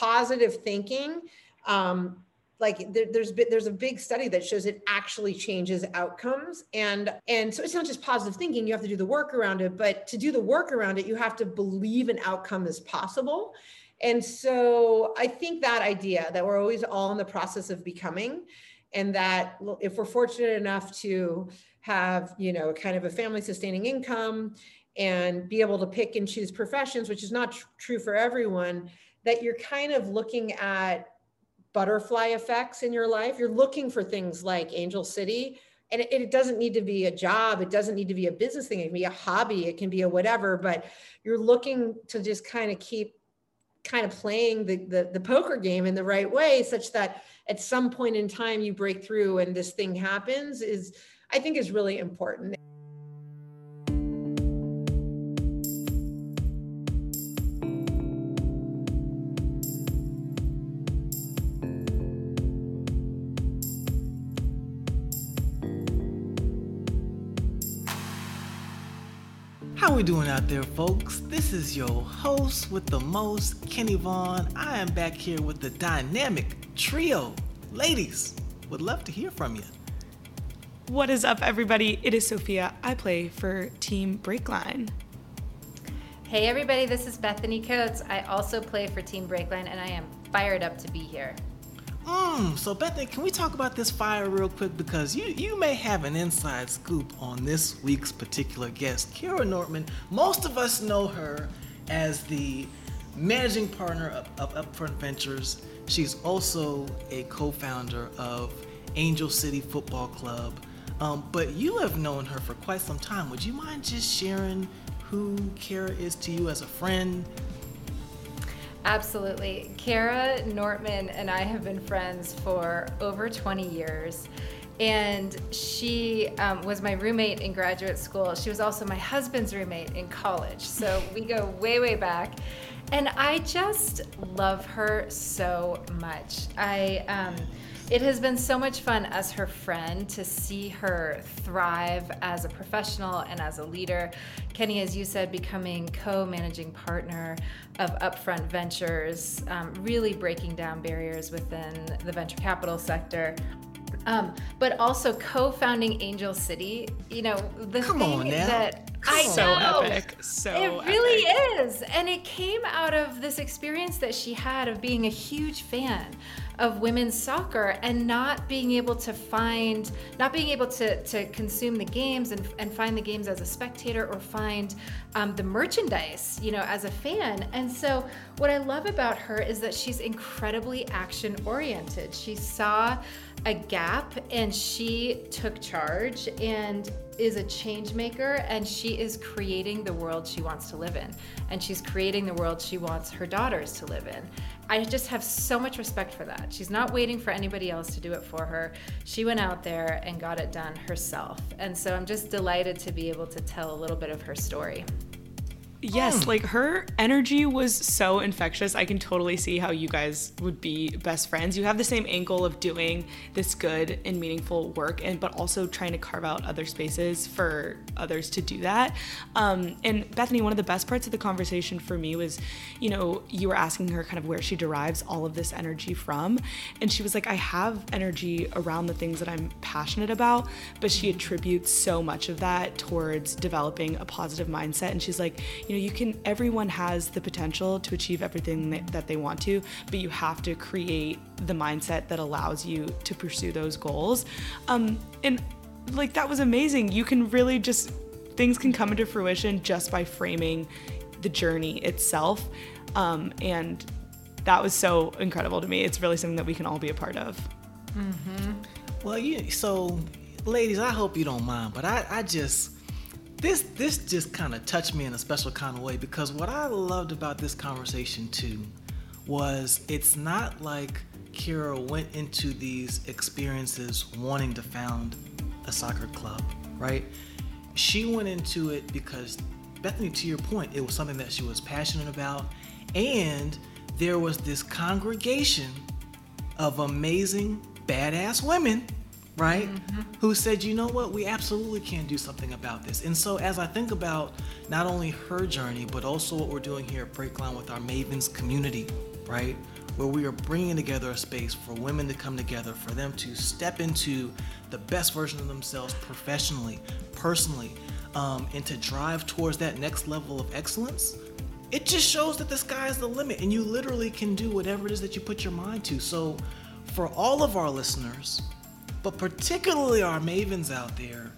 positive thinking um, like there, there's there's a big study that shows it actually changes outcomes. And and so it's not just positive thinking you have to do the work around it but to do the work around it you have to believe an outcome is possible. And so i think that idea that we're always all in the process of becoming and that if we're fortunate enough to have you know kind of a family sustaining income and be able to pick and choose professions which is not tr- true for everyone that you're kind of looking at butterfly effects in your life. You're looking for things like Angel City. And it, it, doesn't need to be a job. It doesn't need to be a business thing. It can be a hobby. It can be a whatever, but you're looking to just kind of keep kind of playing the, the, the poker game in the right way, such that at some point in time you break through and this thing happens is, I think is really important. We doing out there, folks? This is your host with the most, Kenny Vaughn. I am back here with the dynamic trio. Ladies, would love to hear from you. What is up, everybody? It is Sophia. I play for Team Breakline. Hey, everybody, this is Bethany Coates. I also play for Team Breakline, and I am fired up to be here. Mm, so Bethany, can we talk about this fire real quick? Because you, you may have an inside scoop on this week's particular guest, Kara Nortman. Most of us know her as the managing partner of, of Upfront Ventures. She's also a co-founder of Angel City Football Club. Um, but you have known her for quite some time. Would you mind just sharing who Kara is to you as a friend, Absolutely. Kara Nortman and I have been friends for over 20 years. And she um, was my roommate in graduate school. She was also my husband's roommate in college. So we go way, way back. And I just love her so much. I, um, it has been so much fun as her friend to see her thrive as a professional and as a leader. Kenny, as you said, becoming co managing partner of Upfront Ventures, um, really breaking down barriers within the venture capital sector. Um, but also co-founding Angel City. You know, the Come thing that I so know, epic, so it really epic. is, and it came out of this experience that she had of being a huge fan of women's soccer and not being able to find not being able to to consume the games and, and find the games as a spectator or find um, the merchandise you know as a fan. And so what i love about her is that she's incredibly action oriented she saw a gap and she took charge and is a change maker and she is creating the world she wants to live in. And she's creating the world she wants her daughters to live in I just have so much respect for that. She's not waiting for anybody else to do it for her. She went out there and got it done herself. And so I'm just delighted to be able to tell a little bit of her story. Yes, mm. like her energy was so infectious. I can totally see how you guys would be best friends. You have the same angle of doing this good and meaningful work, and but also trying to carve out other spaces for others to do that. Um, and Bethany, one of the best parts of the conversation for me was, you know, you were asking her kind of where she derives all of this energy from, and she was like, I have energy around the things that I'm passionate about, but she attributes so much of that towards developing a positive mindset. And she's like, you know, you can, everyone has the potential to achieve everything that they want to, but you have to create the mindset that allows you to pursue those goals. Um, and like, that was amazing. You can really just, things can come into fruition just by framing the journey itself. Um, and that was so incredible to me. It's really something that we can all be a part of. Mm-hmm. Well, you, so ladies, I hope you don't mind, but I, I just, this this just kind of touched me in a special kind of way because what I loved about this conversation too was it's not like Kara went into these experiences wanting to found a soccer club, right? She went into it because Bethany, to your point, it was something that she was passionate about, and there was this congregation of amazing, badass women right? Mm-hmm. Who said, you know what, we absolutely can do something about this. And so, as I think about not only her journey, but also what we're doing here at Breakline with our Mavens community, right? where we are bringing together a space for women to come together, for them to step into the best version of themselves professionally, personally, um, and to drive towards that next level of excellence, it just shows that the sky is the limit and you literally can do whatever it is that you put your mind to. So, for all of our listeners, but particularly our mavens out there,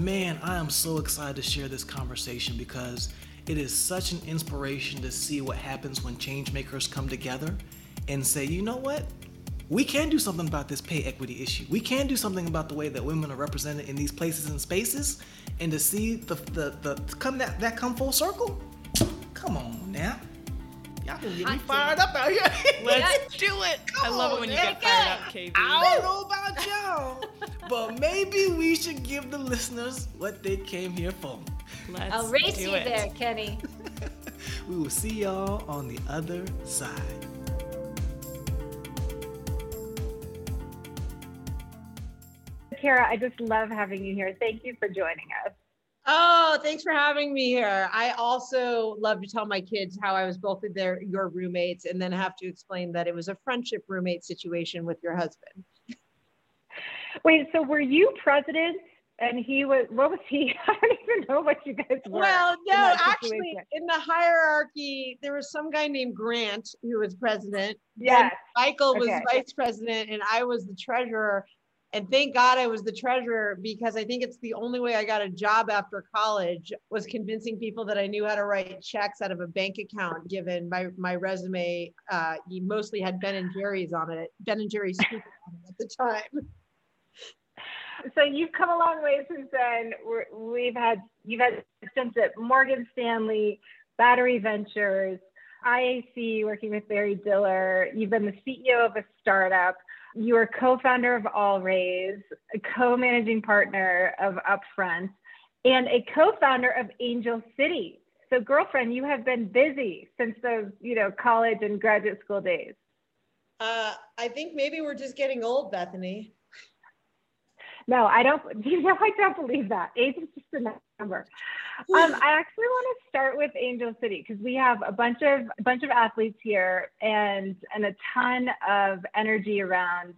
man, I am so excited to share this conversation because it is such an inspiration to see what happens when change makers come together and say, you know what? We can do something about this pay equity issue. We can do something about the way that women are represented in these places and spaces. And to see the the, the come that, that come full circle, come on now. Y'all can get me fired up out here. Let's do it. Come I love on, it when you get fired up, KB. I don't know about y'all, but maybe we should give the listeners what they came here for. Let's I'll race you it. there, Kenny. we will see y'all on the other side. Kara, I just love having you here. Thank you for joining us. Oh, thanks for having me here. I also love to tell my kids how I was both of their your roommates and then have to explain that it was a friendship roommate situation with your husband. Wait, so were you president and he was what was he? I don't even know what you guys were. Well, no, actually in the hierarchy, there was some guy named Grant who was president. Yes. Michael was okay. vice president and I was the treasurer. And thank God I was the treasurer because I think it's the only way I got a job after college was convincing people that I knew how to write checks out of a bank account. Given my my resume, uh, mostly had Ben and Jerry's on it, Ben and Jerry's at the time. So you've come a long way since then. we have had you've had stints at Morgan Stanley, Battery Ventures, IAC, working with Barry Diller. You've been the CEO of a startup. You are co-founder of AllRaise, a co-managing partner of Upfront, and a co-founder of Angel City. So, girlfriend, you have been busy since those, you know, college and graduate school days. Uh, I think maybe we're just getting old, Bethany. No, I don't. You know, I don't believe that. Age is just a number. Um, I actually want to start with Angel City because we have a bunch of a bunch of athletes here and and a ton of energy around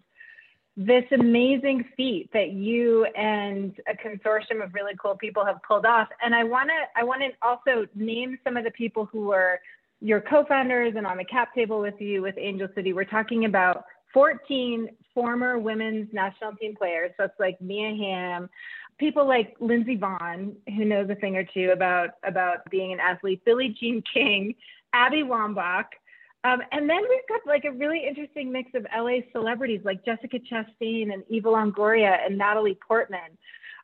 this amazing feat that you and a consortium of really cool people have pulled off. And I want to I want to also name some of the people who were your co-founders and on the cap table with you with Angel City. We're talking about 14 former women's national team players. So it's like Mia Hamm, people like Lindsey Vonn, who knows a thing or two about, about being an athlete, Billie Jean King, Abby Wambach. Um, and then we've got like a really interesting mix of LA celebrities like Jessica Chastain and Eva Longoria and Natalie Portman.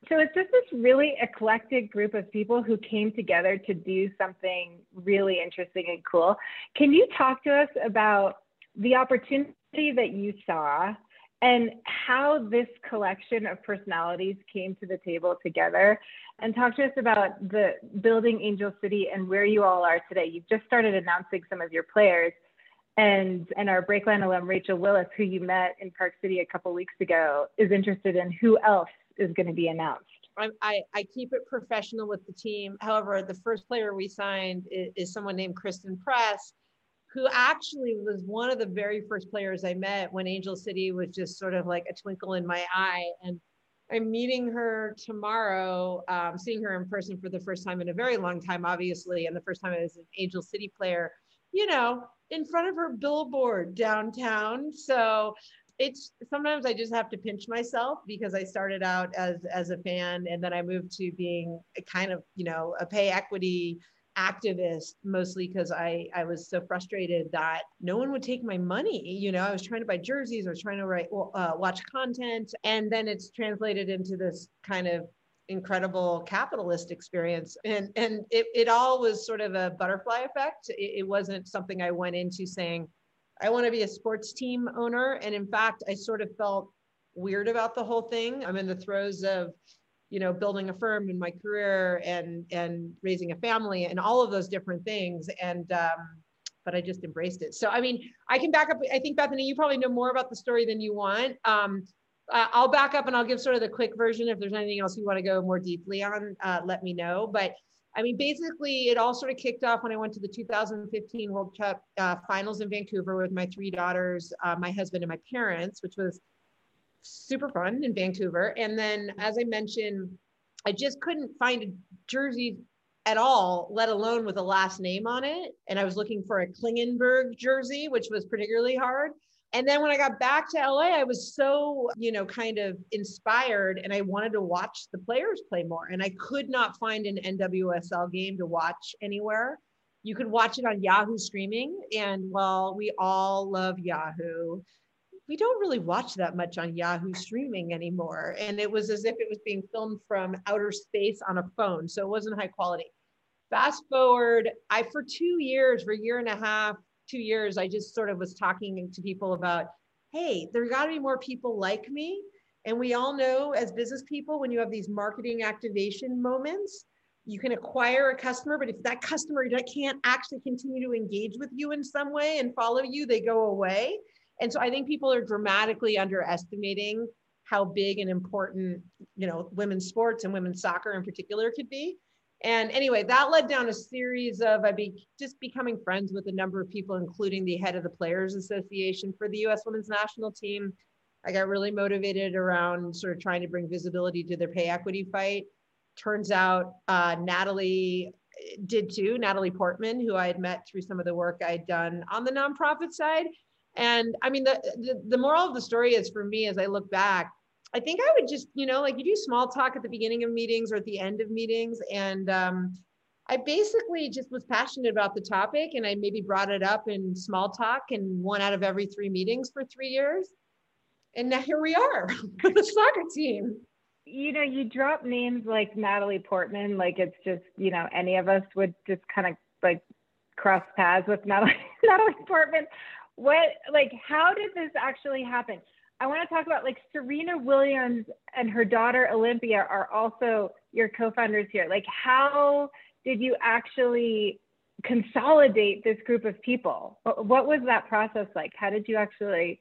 So it's just this really eclectic group of people who came together to do something really interesting and cool. Can you talk to us about the opportunity that you saw and how this collection of personalities came to the table together. And talk to us about the building angel city and where you all are today. You've just started announcing some of your players and and our breakline alum rachel willis who you met in park city a couple weeks ago is interested in who else is going to be announced. I, I, keep it professional with the team. However, the first player we signed is, is someone named Christen Press, who actually was one of the very first players I met when Angel City was just sort of like a twinkle in my eye. And I'm meeting her tomorrow, um, seeing her in person for the first time in a very long time, obviously, and the first time as an Angel City player, you know, in front of her billboard downtown. So it's sometimes I just have to pinch myself because I started out as as a fan and then I moved to being a kind of, you know, a pay equity activist mostly because I, I was so frustrated that no one would take my money. You know, I was trying to buy jerseys, I was trying to write, uh, watch content, and then it's translated into this kind of incredible capitalist experience. And, and it, it all was sort of a butterfly effect. It, it wasn't something I went into saying, I want to be a sports team owner. And in fact, I sort of felt weird about the whole thing. I'm in the throes of you know building a firm in my career and and raising a family and all of those different things and um, but I just embraced it. So I mean, I can back up. I think Bethany, you probably know more about the story than you want. Um, I'll back up and I'll give sort of the quick version. If there's anything else you want to go more deeply on, uh, let me know. But I mean, basically, it all sort of kicked off when I went to the 2015 World Cup uh, finals in Vancouver with my three daughters, uh, my husband, and my parents, which was super fun in Vancouver. And then, as I mentioned, I just couldn't find a jersey at all, let alone with a last name on it. And I was looking for a Klingenberg jersey, which was particularly hard. And then when I got back to LA, I was so, you know, kind of inspired and I wanted to watch the players play more. And I could not find an NWSL game to watch anywhere. You could watch it on Yahoo streaming. And while we all love Yahoo, we don't really watch that much on Yahoo streaming anymore. And it was as if it was being filmed from outer space on a phone. So it wasn't high quality. Fast forward, I, for two years, for a year and a half, two years, I just sort of was talking to people about, hey, there got to be more people like me. And we all know as business people, when you have these marketing activation moments, you can acquire a customer, but if that customer can't actually continue to engage with you in some way and follow you, they go away. And so I think people are dramatically underestimating how big and important, you know, women's sports and women's soccer in particular could be. And anyway, that led down a series of I be just becoming friends with a number of people, including the head of the Players Association for the U.S. Women's National Team. I got really motivated around sort of trying to bring visibility to their pay equity fight. Turns out uh, Natalie did too, Natalie Portman, who I had met through some of the work I'd done on the nonprofit side. And I mean, the, the, the moral of the story is for me, as I look back, I think I would just, you know, like you do small talk at the beginning of meetings or at the end of meetings. And um, I basically just was passionate about the topic and I maybe brought it up in small talk in one out of every three meetings for three years. And now here we are the soccer team. You know, you drop names like Natalie Portman, like it's just, you know, any of us would just kind of like cross paths with Natalie, Natalie Portman. What, like, how did this actually happen? I want to talk about like Serena Williams and her daughter Olympia are also your co-founders here. Like how did you actually consolidate this group of people? What was that process like? How did you actually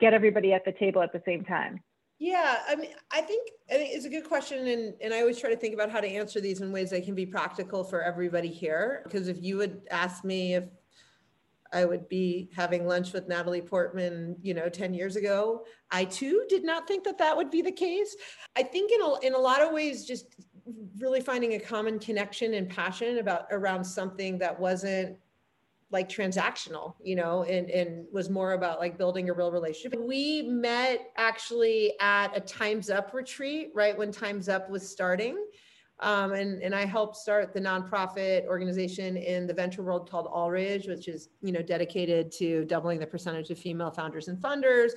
get everybody at the table at the same time? Yeah, I mean, I think I it's a good question, and and I always try to think about how to answer these in ways that can be practical for everybody here. Because if you would ask me if I would be having lunch with Natalie Portman, you know, 10 years ago. I too did not think that that would be the case. I think in a, in a lot of ways, just really finding a common connection and passion about around something that wasn't like transactional, you know, and, and was more about like building a real relationship. We met actually at a Time's Up retreat, right when Time's Up was starting. Um, and, and I helped start the nonprofit organization in the venture world called AllRaise, which is, you know, dedicated to doubling the percentage of female founders and funders.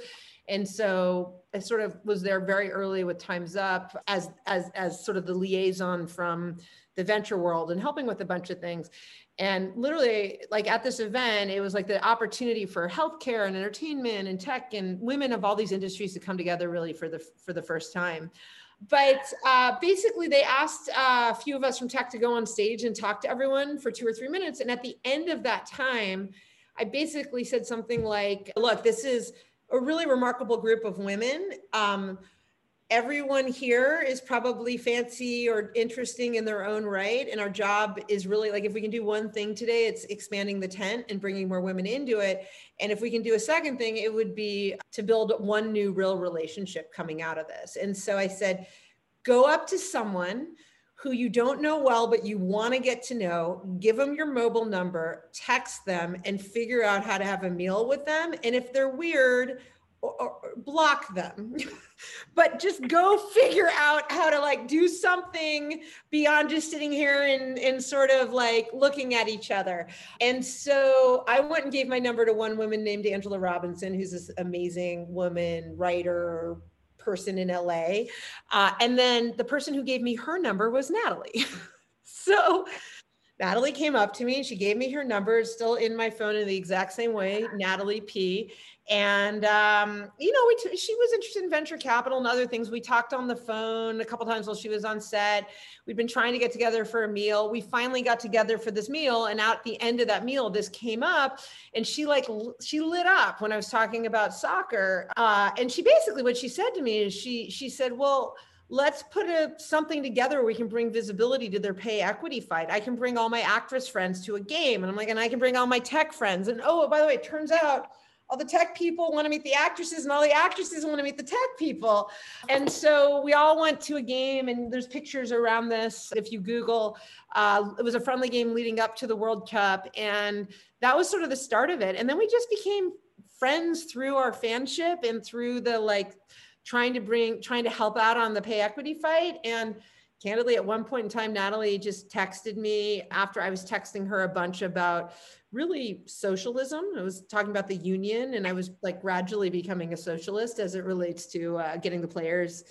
And so I sort of was there very early with Time's Up as, as, as sort of the liaison from the venture world and helping with a bunch of things. And literally, like at this event, it was like the opportunity for healthcare and entertainment and tech and women of all these industries to come together really for the for the first time but uh, basically they asked uh, a few of us from tech to go on stage and talk to everyone for two or three minutes. And at the end of that time i basically said something like look this is a really remarkable group of women um, everyone here is probably fancy or interesting in their own right and our job is really like if we can do one thing today it's expanding the tent and bringing more women into it. And if we can do a second thing it would be to build one new real relationship coming out of this. And so i said go up to someone who you don't know well but you want to get to know give them your mobile number text them and figure out how to have a meal with them. And if they're weird or, or block them but just go figure out how to like do something beyond just sitting here and, and sort of like looking at each other and so i went and gave my number to one woman named angela robinson who's this amazing woman writer person in la uh, and then the person who gave me her number was natalie so Natalie came up to me. and She gave me her number. It's still in my phone in the exact same way, Natalie P. And um, you know, t- she was interested in venture capital and other things. We talked on the phone a couple times while she was on set. We'd been trying to get together for a meal. We finally got together for this meal, and at the end of that meal, this came up, and she like she lit up when I was talking about soccer. Uh, and she basically what she said to me is she she said, "Well." let's put a something together where we can bring visibility to their pay equity fight. I can bring all my actress friends to a game. And I'm like, and I can bring all my tech friends. And oh, by the way, it turns out all the tech people want to meet the actresses and all the actresses want to meet the tech people. And so we all went to a game and there's pictures around this. If you Google, uh, it was a friendly game leading up to the World Cup. And that was sort of the start of it. And then we just became friends through our fanship and through the like trying to bring, trying to help out on the pay equity fight. And candidly, at one point in time, Natalie just texted me after I was texting her a bunch about really socialism. I was talking about the union, and I was like gradually becoming a socialist as it relates to uh, getting the players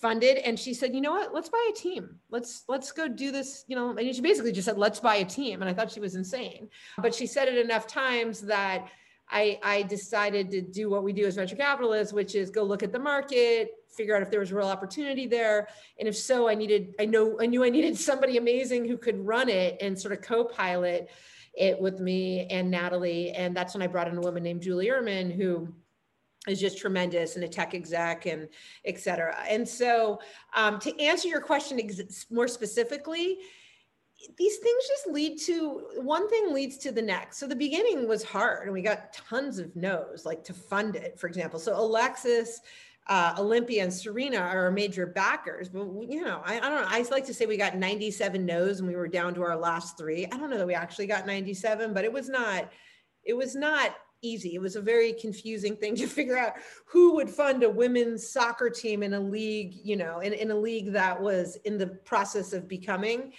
funded. And she said you know what? Let's buy a team. Let's let's go do this you know and she basically just said let's buy a team. And i thought she was insane. But she said it enough times that I, I decided to do what we do as venture capitalists, which is go look at the market, figure out if there was real opportunity there. And if so, I needed, I know, I knew I needed somebody amazing who could run it and sort of co-pilot it with me and Natalie. And that's when I brought in a woman named Julie Uhrman, who is just tremendous and a tech exec and et cetera. And so um, to answer your question more specifically, these things just lead to one thing leads to the next. So the beginning was hard and we got tons of no's, like to fund it, for example. So Alexis uh, Olympia and Serena are our major backers. But you know, I, I, don't know. I like to say we got 97 no's and we were down to our last three. I don't know that we actually got 97, but it was not. It was not easy. It was a very confusing thing to figure out who would fund a women's soccer team in a league, you know, in, in a league that was in the process of becoming.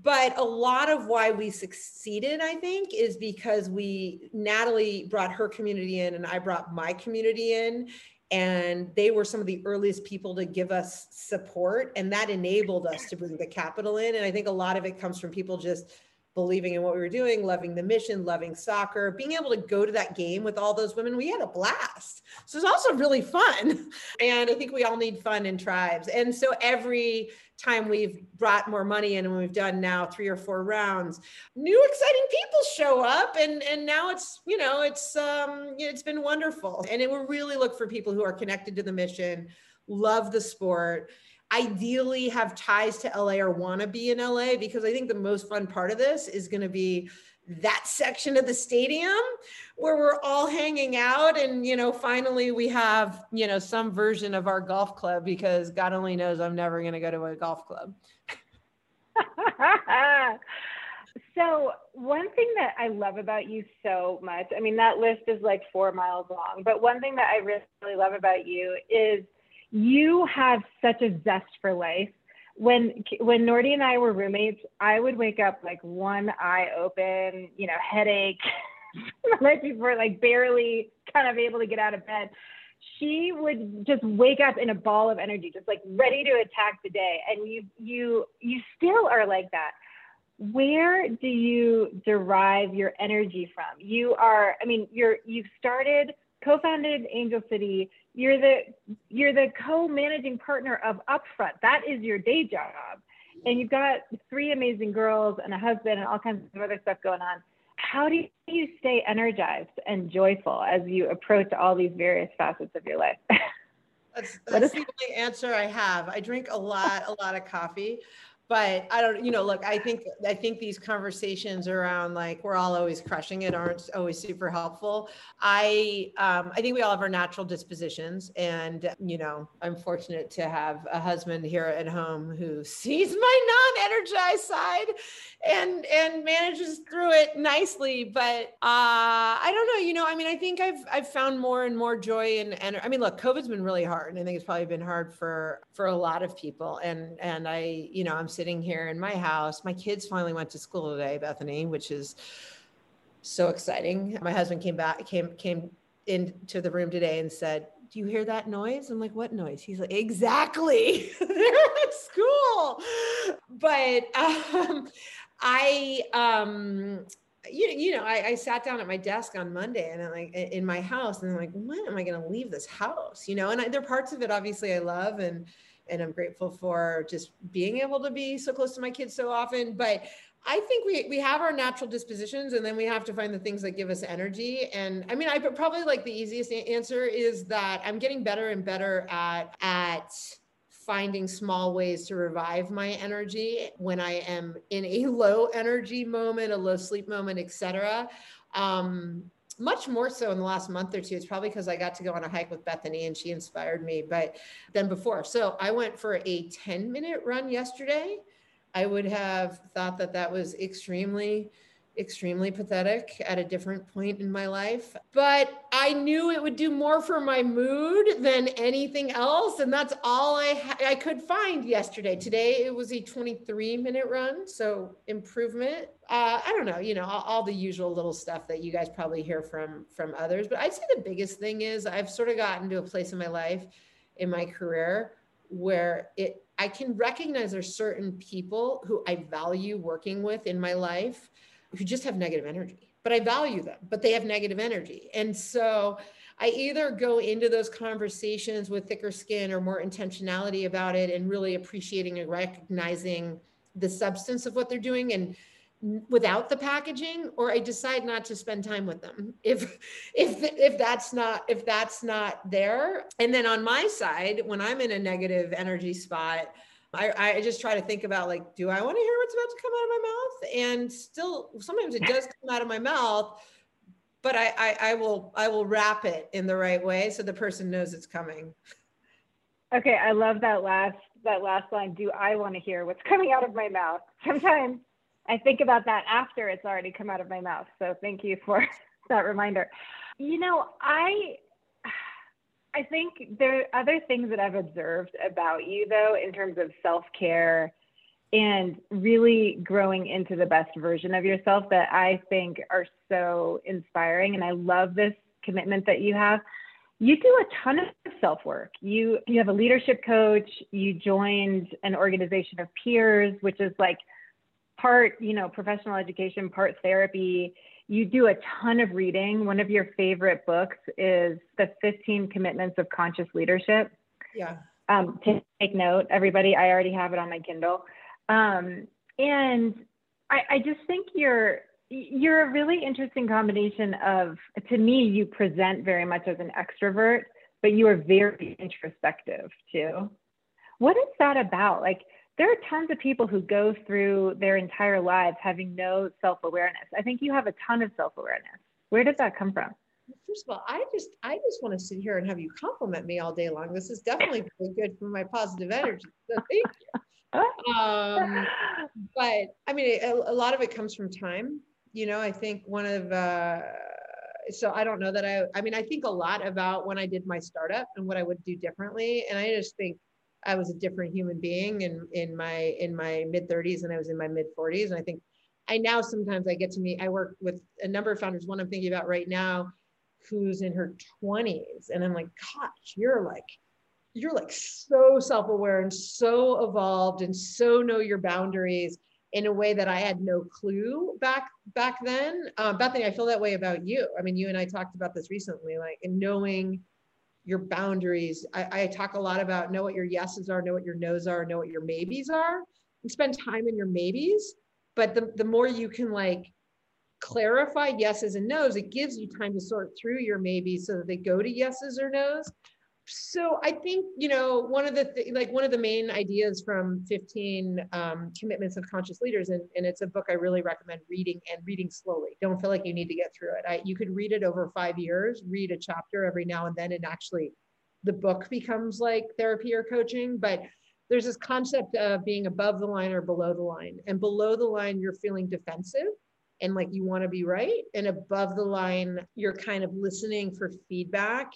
But a lot of why we succeeded, I think, is because we, Natalie brought her community in and I brought my community in and they were some of the earliest people to give us support and that enabled us to bring the capital in. And i think a lot of it comes from people just believing in what we were doing loving the mission loving soccer being able to go to that game with all those women. We had a blast. So it's also really fun. And i think we all need fun in tribes. And so every time we've brought more money in and we've done now three or four rounds new exciting people show up and and now it's you know it's um it's been wonderful. And it will really look for people who are connected to the mission love the sport ideally have ties to LA or want to be in LA because I think the most fun part of this is going to be that section of the stadium where we're all hanging out and you know finally we have you know some version of our golf club because god only knows i'm never going to go to a golf club. So one thing that i love about you so much i mean that list is like four miles long but one thing that i really love about you is you have such a zest for life when when Nordy and I were roommates, I would wake up like one eye open, you know, headache, night before, like barely kind of able to get out of bed. She would just wake up in a ball of energy, just like ready to attack the day. And you you you still are like that. Where do you derive your energy from? You are, I mean, you're you've started, co-founded Angel City you're the you're the co-managing partner of Upfront. That is your day job. And you've got three amazing girls and a husband and all kinds of other stuff going on. How do you stay energized and joyful as you approach all these various facets of your life? That's, that's the only answer I have. I drink a lot, a lot of coffee but I don't, you know, look, I think, I think these conversations around like, we're all always crushing it aren't always super helpful. I, um, I think we all have our natural dispositions and, you know, I'm fortunate to have a husband here at home who sees my non-energized side and, and manages through it nicely. But, uh, I don't know, you know, I mean, I think I've, I've found more and more joy and, and I mean, look, COVID's been really hard. And I think it's probably been hard for, for a lot of people. And, and I, you know, I'm sitting here in my house. My kids finally went to school today, Bethany, which is so exciting. My husband came back, came came into the room today and said, "Do you hear that noise?" I'm like, "What noise?" He's like, "Exactly, they're at school." But um, I um, you, you know, I, I, sat down at my desk on Monday and I'm like in my house and I'm like, when am I going to leave this house? You know, and I, there are parts of it obviously I love and and I'm grateful for just being able to be so close to my kids so often. But I think we we have our natural dispositions, and then we have to find the things that give us energy. And I mean, I probably like the easiest answer is that I'm getting better and better at at finding small ways to revive my energy when I am in a low energy moment, a low sleep moment, etc. Um, much more so in the last month or two. It's probably because I got to go on a hike with Bethany and she inspired me, but than before. So I went for a 10 minute run yesterday. I would have thought that that was extremely extremely pathetic at a different point in my life. But I knew it would do more for my mood than anything else. And that's all I, ha- I could find yesterday. Today it was a 23 minute run. So improvement. Uh, I don't know, you know, all, all the usual little stuff that you guys probably hear from from others. But I'd say the biggest thing is I've sort of gotten to a place in my life, in my career, where it I can recognize there's certain people who I value working with in my life who just have negative energy, but I value them, but they have negative energy. And so I either go into those conversations with thicker skin or more intentionality about it and really appreciating and recognizing the substance of what they're doing and without the packaging or i decide not to spend time with them if if if that's not if that's not there and then on my side when i'm in a negative energy spot I, I just try to think about like, do I want to hear what's about to come out of my mouth? And still, sometimes it does come out of my mouth, but I, I, I will I will wrap it in the right way so the person knows it's coming. Okay, I love that last that last line. Do I want to hear what's coming out of my mouth? Sometimes I think about that after it's already come out of my mouth. So thank you for that reminder. You know, I I think there are other things that I've observed about you, though, in terms of self care and really growing into the best version of yourself that I think are so inspiring. And I love this commitment that you have. You do a ton of self work. You you have a leadership coach. You joined an organization of peers, which is like part you know professional education, part therapy you do a ton of reading. One of your favorite books is The 15 Commitments of Conscious Leadership. Yeah. Um, take note, everybody. I already have it on my Kindle. Um, and I, I just think you're you're a really interesting combination of to me you present very much as an extrovert but you are very introspective too what is that about like there are tons of people who go through their entire lives having no self-awareness. I think you have a ton of self-awareness. Where did that come from? First of all, I just I just want to sit here and have you compliment me all day long. This is definitely really good for my positive energy. So thank you. Um, but I mean, a, a lot of it comes from time. You know, I think one of uh, so I don't know that I I mean I think a lot about when I did my startup and what I would do differently, and I just think I was a different human being in in my in my mid 30s and I was in my mid 40s. And I think I now sometimes I get to meet. I work with a number of founders. One I'm thinking about right now, who's in her 20s, and I'm like, gosh, you're like you're like so self-aware and so evolved and so know your boundaries in a way that I had no clue back back then. Uh, Bethany, I feel that way about you. I mean, you and I talked about this recently, like in knowing your boundaries. I, I, talk a lot about know what your yeses are, know what your nos are, know what your maybes are. And spend time in your maybes. But the, the more you can like clarify yeses and nos, it gives you time to sort through your maybes so that they go to yeses or nos so I think you know one of the th- like one of the main ideas from 15 um, commitments of conscious leaders, and, and it's a book I really recommend reading and reading slowly. Don't feel like you need to get through it. I, you could read it over five years, read a chapter every now and then, and actually the book becomes like therapy or coaching. But there's this concept of being above the line or below the line, and below the line you're feeling defensive and like you want to be right, and above the line you're kind of listening for feedback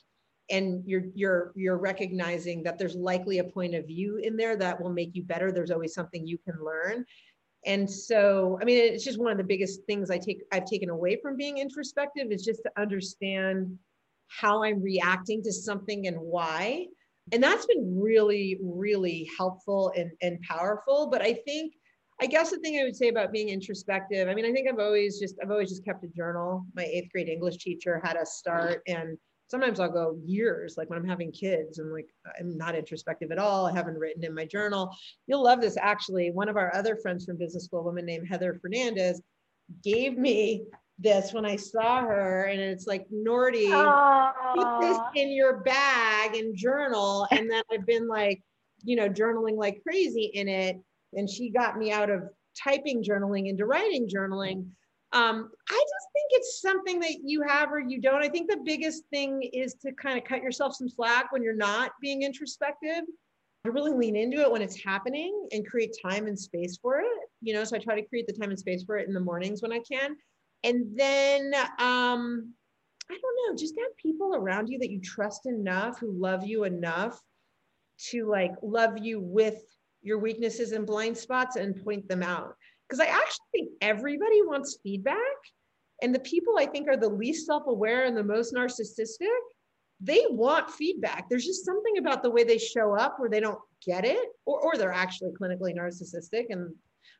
and you're you're you're recognizing that there's likely a point of view in there that will make you better. There's always something you can learn. And so i mean it's just one of the biggest things i take i've taken away from being introspective is just to understand how i'm reacting to something and why. And that's been really really helpful and, and powerful. But i think i guess the thing i would say about being introspective i mean i think i've always just i've always just kept a journal. My eighth grade english teacher had us start and sometimes I'll go years, like when I'm having kids and like I'm not introspective at all. I haven't written in my journal. You'll love this actually. One of our other friends from business school, a woman named Heather Fernandez, gave me this when I saw her, and it's like Nordy, put this in your bag and journal. And then I've been like, you know, journaling like crazy in it. And she got me out of typing journaling into writing journaling. Um, I just think it's something that you have or you don't. I think the biggest thing is to kind of cut yourself some slack when you're not being introspective to really lean into it when it's happening and create time and space for it. You know, so I try to create the time and space for it in the mornings when I can. And then um, I don't know, just have people around you that you trust enough who love you enough to like love you with your weaknesses and blind spots and point them out. Because I actually think everybody wants feedback. And the people I think are the least self aware and the most narcissistic they want feedback. There's just something about the way they show up where they don't get it, or, or they're actually clinically narcissistic and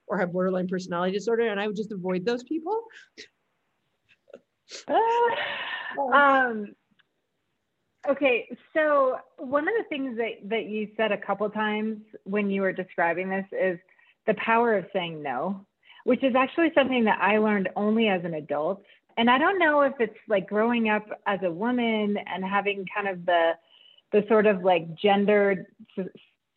or have borderline personality disorder. And I would just avoid those people. uh, um, okay, so one of the things that, that you said a couple times when you were describing this is the power of saying no, which is actually something that I learned only as an adult and I don't know if it's like growing up as a woman and having kind of the the sort of like gendered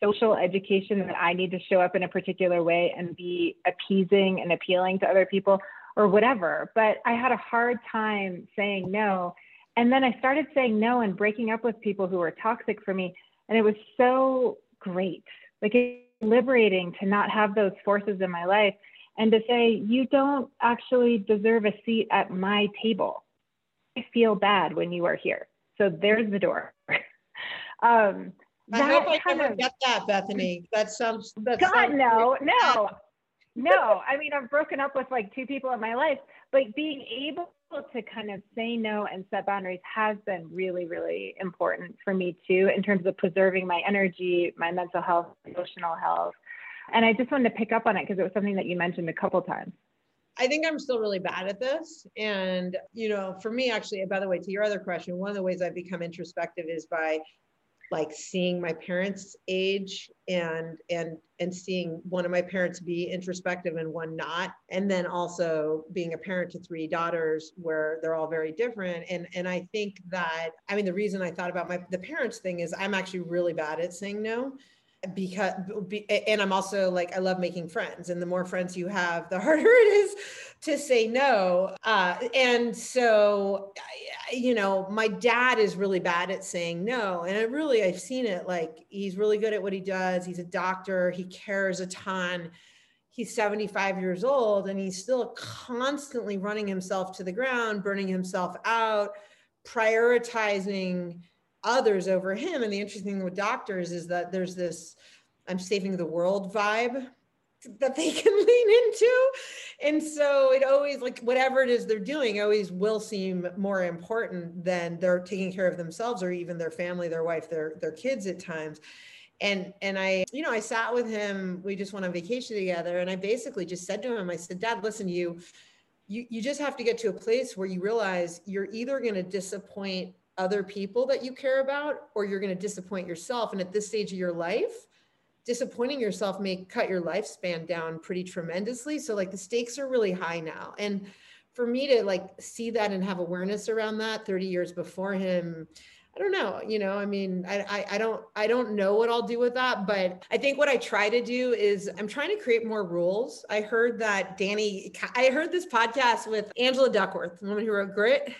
social education that I need to show up in a particular way and be appeasing and appealing to other people or whatever. But I had a hard time saying no. And then I started saying no and breaking up with people who were toxic for me. And it was so great. Like it's liberating to not have those forces in my life and to say, you don't actually deserve a seat at my table. I feel bad when you are here. So there's the door. um, I hope I never of, get that, Bethany. That sounds. That God, sounds no, no, no. I mean, I've broken up with like two people in my life, but being able to kind of say no and set boundaries has been really, really important for me too, in terms of preserving my energy, my mental health, emotional health, and I just wanted to pick up on it because it was something that you mentioned a couple times. I think I'm still really bad at this. And, you know, for me, actually, by the way, to your other question, one of the ways I've become introspective is by like seeing my parents age and and and seeing one of my parents be introspective and one not. And then also being a parent to three daughters where they're all very different. And and i think that i mean the reason i thought about my the parents thing is i'm actually really bad at saying no because and i'm also like i love making friends and the more friends you have the harder it is to say no. Uh, and so you know my dad is really bad at saying no and it really i've seen it like he's really good at what he does he's a doctor he cares a ton. He's 75 years old and he's still constantly running himself to the ground burning himself out prioritizing others over him. And the interesting thing with doctors is that there's this I'm saving the world vibe that they can lean into. And so it always like whatever it is they're doing always will seem more important than they're taking care of themselves or even their family, their wife, their their kids at times. And and I, you know, I sat with him, we just went on vacation together and I basically just said to him, I said, Dad, listen, you you you just have to get to a place where you realize you're either going to disappoint other people that you care about or you're going to disappoint yourself. And at this stage of your life disappointing yourself may cut your lifespan down pretty tremendously. So like the stakes are really high now. And for me to like see that and have awareness around that 30 years before him I don't know, you know, I mean, I, I, I, don't, I don't know what I'll do with that, but I think what I try to do is I'm trying to create more rules. I heard that Danny, I heard this podcast with Angela Duckworth, the woman who wrote Grit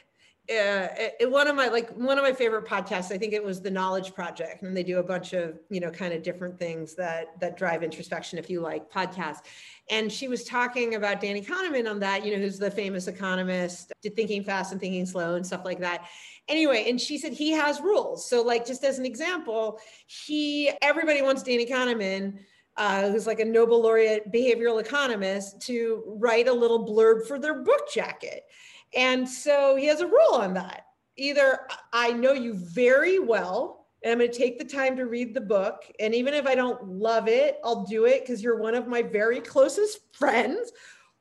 uh, it, one of my like one of my favorite podcasts i think it was the knowledge project and they do a bunch of you know kind of different things that that drive introspection if you like podcasts. And she was talking about danny kahneman on that you know who's the famous economist did thinking fast and thinking slow and stuff like that. Anyway and she said he has rules. So like just as an example he everybody wants danny kahneman uh, who's like a Nobel laureate behavioral economist, to write a little blurb for their book jacket. And so he has a rule on that. Either I know you very well, and I'm going to take the time to read the book. And even if I don't love it, I'll do it because you're one of my very closest friends.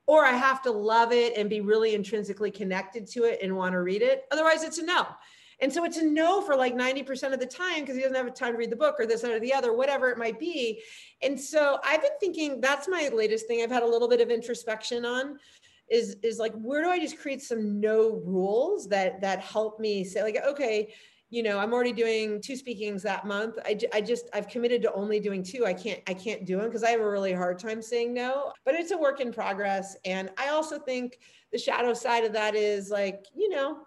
Or I have to love it and be really intrinsically connected to it and want to read it. Otherwise, it's a no. And so it's a no for like 90% of the time because he doesn't have time to read the book or this or the other, whatever it might be. And so I've been thinking that's my latest thing I've had a little bit of introspection on is is like where do i just create some no rules that that help me say like okay you know i'm already doing two speakings that month. I, I just i've committed to only doing two. I can't i can't do them because i have a really hard time saying no but it's a work in progress. And i also think the shadow side of that is like you know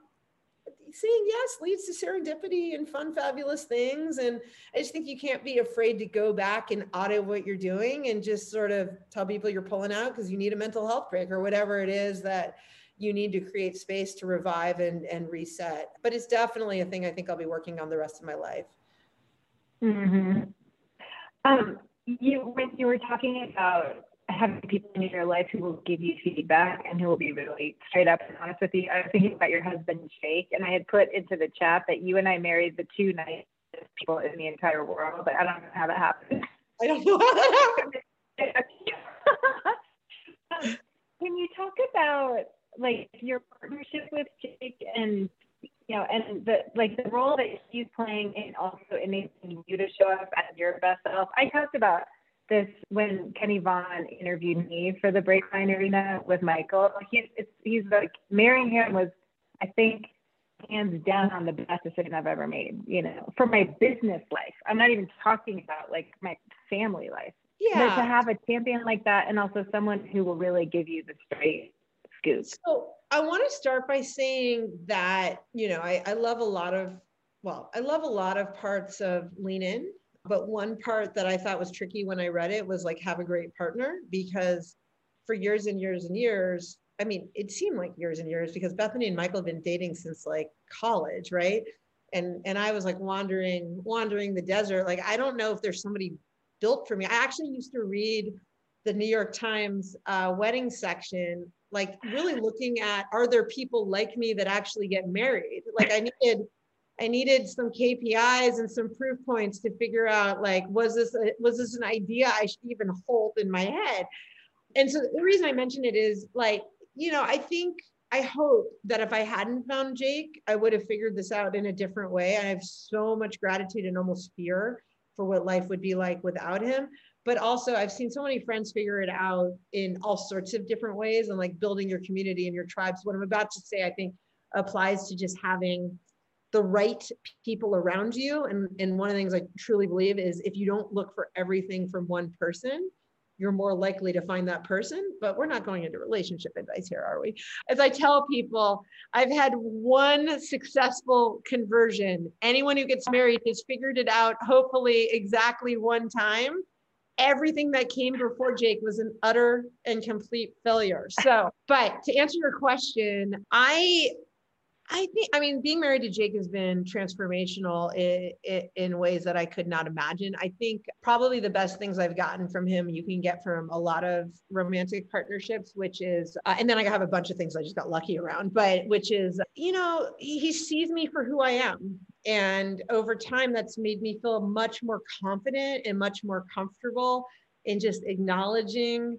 saying yes leads to serendipity and fun fabulous things and i just think you can't be afraid to go back and audit what you're doing and just sort of tell people you're pulling out because you need a mental health break or whatever it is that you need to create space to revive and, and reset. But it's definitely a thing I think I'll be working on the rest of my life. Mm-hmm. Um, you, when you were talking about having people in your life who will give you feedback and who will be really straight up and honest with you, I was thinking about your husband, Jake, and I had put into the chat that you and I married the two nicest people in the entire world, but I don't know how that happened. I don't know how that happened. can you talk about like your partnership with Jake and you know, and the like the role that he's playing in also enabling you to show up as your best self. I talked about this when Kenny Vaughn interviewed me for the Breakline Arena with Michael. He's it's, he's like marrying him was, I think, hands down on the best decision I've ever made. You know, for my business life. I'm not even talking about like my family life. Yeah. But to have a champion like that, and also someone who will really give you the straight scoop. So I want to start by saying that, you know, I, I love a lot of, well, I love a lot of parts of Lean In, but one part that I thought was tricky when I read it was like have a great partner because for years and years and years, I mean, it seemed like years and years because Bethany and Michael have been dating since like college, right? And and I was like wandering, wandering the desert. Like I don't know if there's somebody built for me. I actually used to read the New York Times uh, wedding section like really looking at are there people like me that actually get married like i needed i needed some kpis and some proof points to figure out like was this a, was this an idea i should even hold in my head? And so the reason i mention it is like you know i think i hope that if i hadn't found jake i would have figured this out in a different way. I have so much gratitude and almost fear for what life would be like without him. But also I've seen so many friends figure it out in all sorts of different ways and like building your community and your tribes. What I'm about to say, I think applies to just having the right people around you. And, and one of the things I truly believe is if you don't look for everything from one person, you're more likely to find that person. But we're not going into relationship advice here, are we? As I tell people, I've had one successful conversion. Anyone who gets married has figured it out, hopefully, exactly one time everything that came before Jake was an utter and complete failure. So, but to answer your question, I I think, I mean, being married to Jake has been transformational in, in, ways that I could not imagine. I think probably the best things I've gotten from him, you can get from a lot of romantic partnerships, which is, uh, and then I have a bunch of things I just got lucky around, but which is, you know, he, he sees me for who I am. And over time, that's made me feel much more confident and much more comfortable in just acknowledging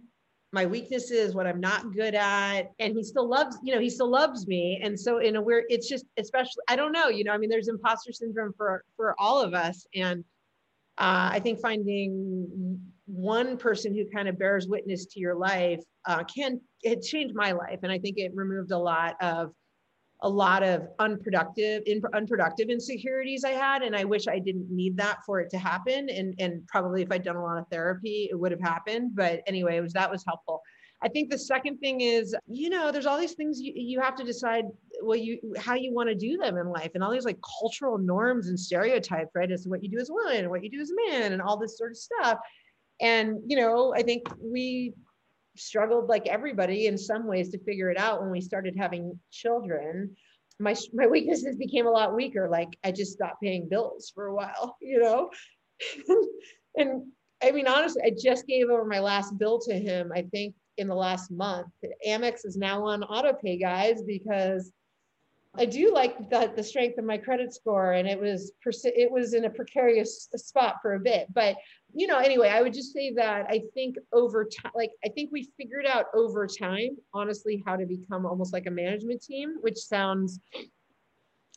my weaknesses, what I'm not good at. And he still loves, you know, he still loves me. And so in a weird, it's just, especially, I don't know, you know, I mean, there's imposter syndrome for, for all of us. And uh, I think finding one person who kind of bears witness to your life uh, can, it changed my life. And I think it removed a lot of a lot of unproductive in, unproductive insecurities I had and I wish I didn't need that for it to happen and and probably if I'd done a lot of therapy it would have happened but anyway it was that was helpful. I think the second thing is you know there's all these things you, you have to decide well you how you want to do them in life and all these like cultural norms and stereotypes right as to what you do as a woman and what you do as a man and all this sort of stuff and you know I think we struggled like everybody in some ways to figure it out when we started having children my my weaknesses became a lot weaker like i just stopped paying bills for a while you know and i mean honestly i just gave over my last bill to him i think in the last month amex is now on auto pay guys because I do like the, the strength of my credit score, and it was it was in a precarious spot for a bit. But you know, anyway, I would just say that I think over time, like I think we figured out over time, honestly, how to become almost like a management team, which sounds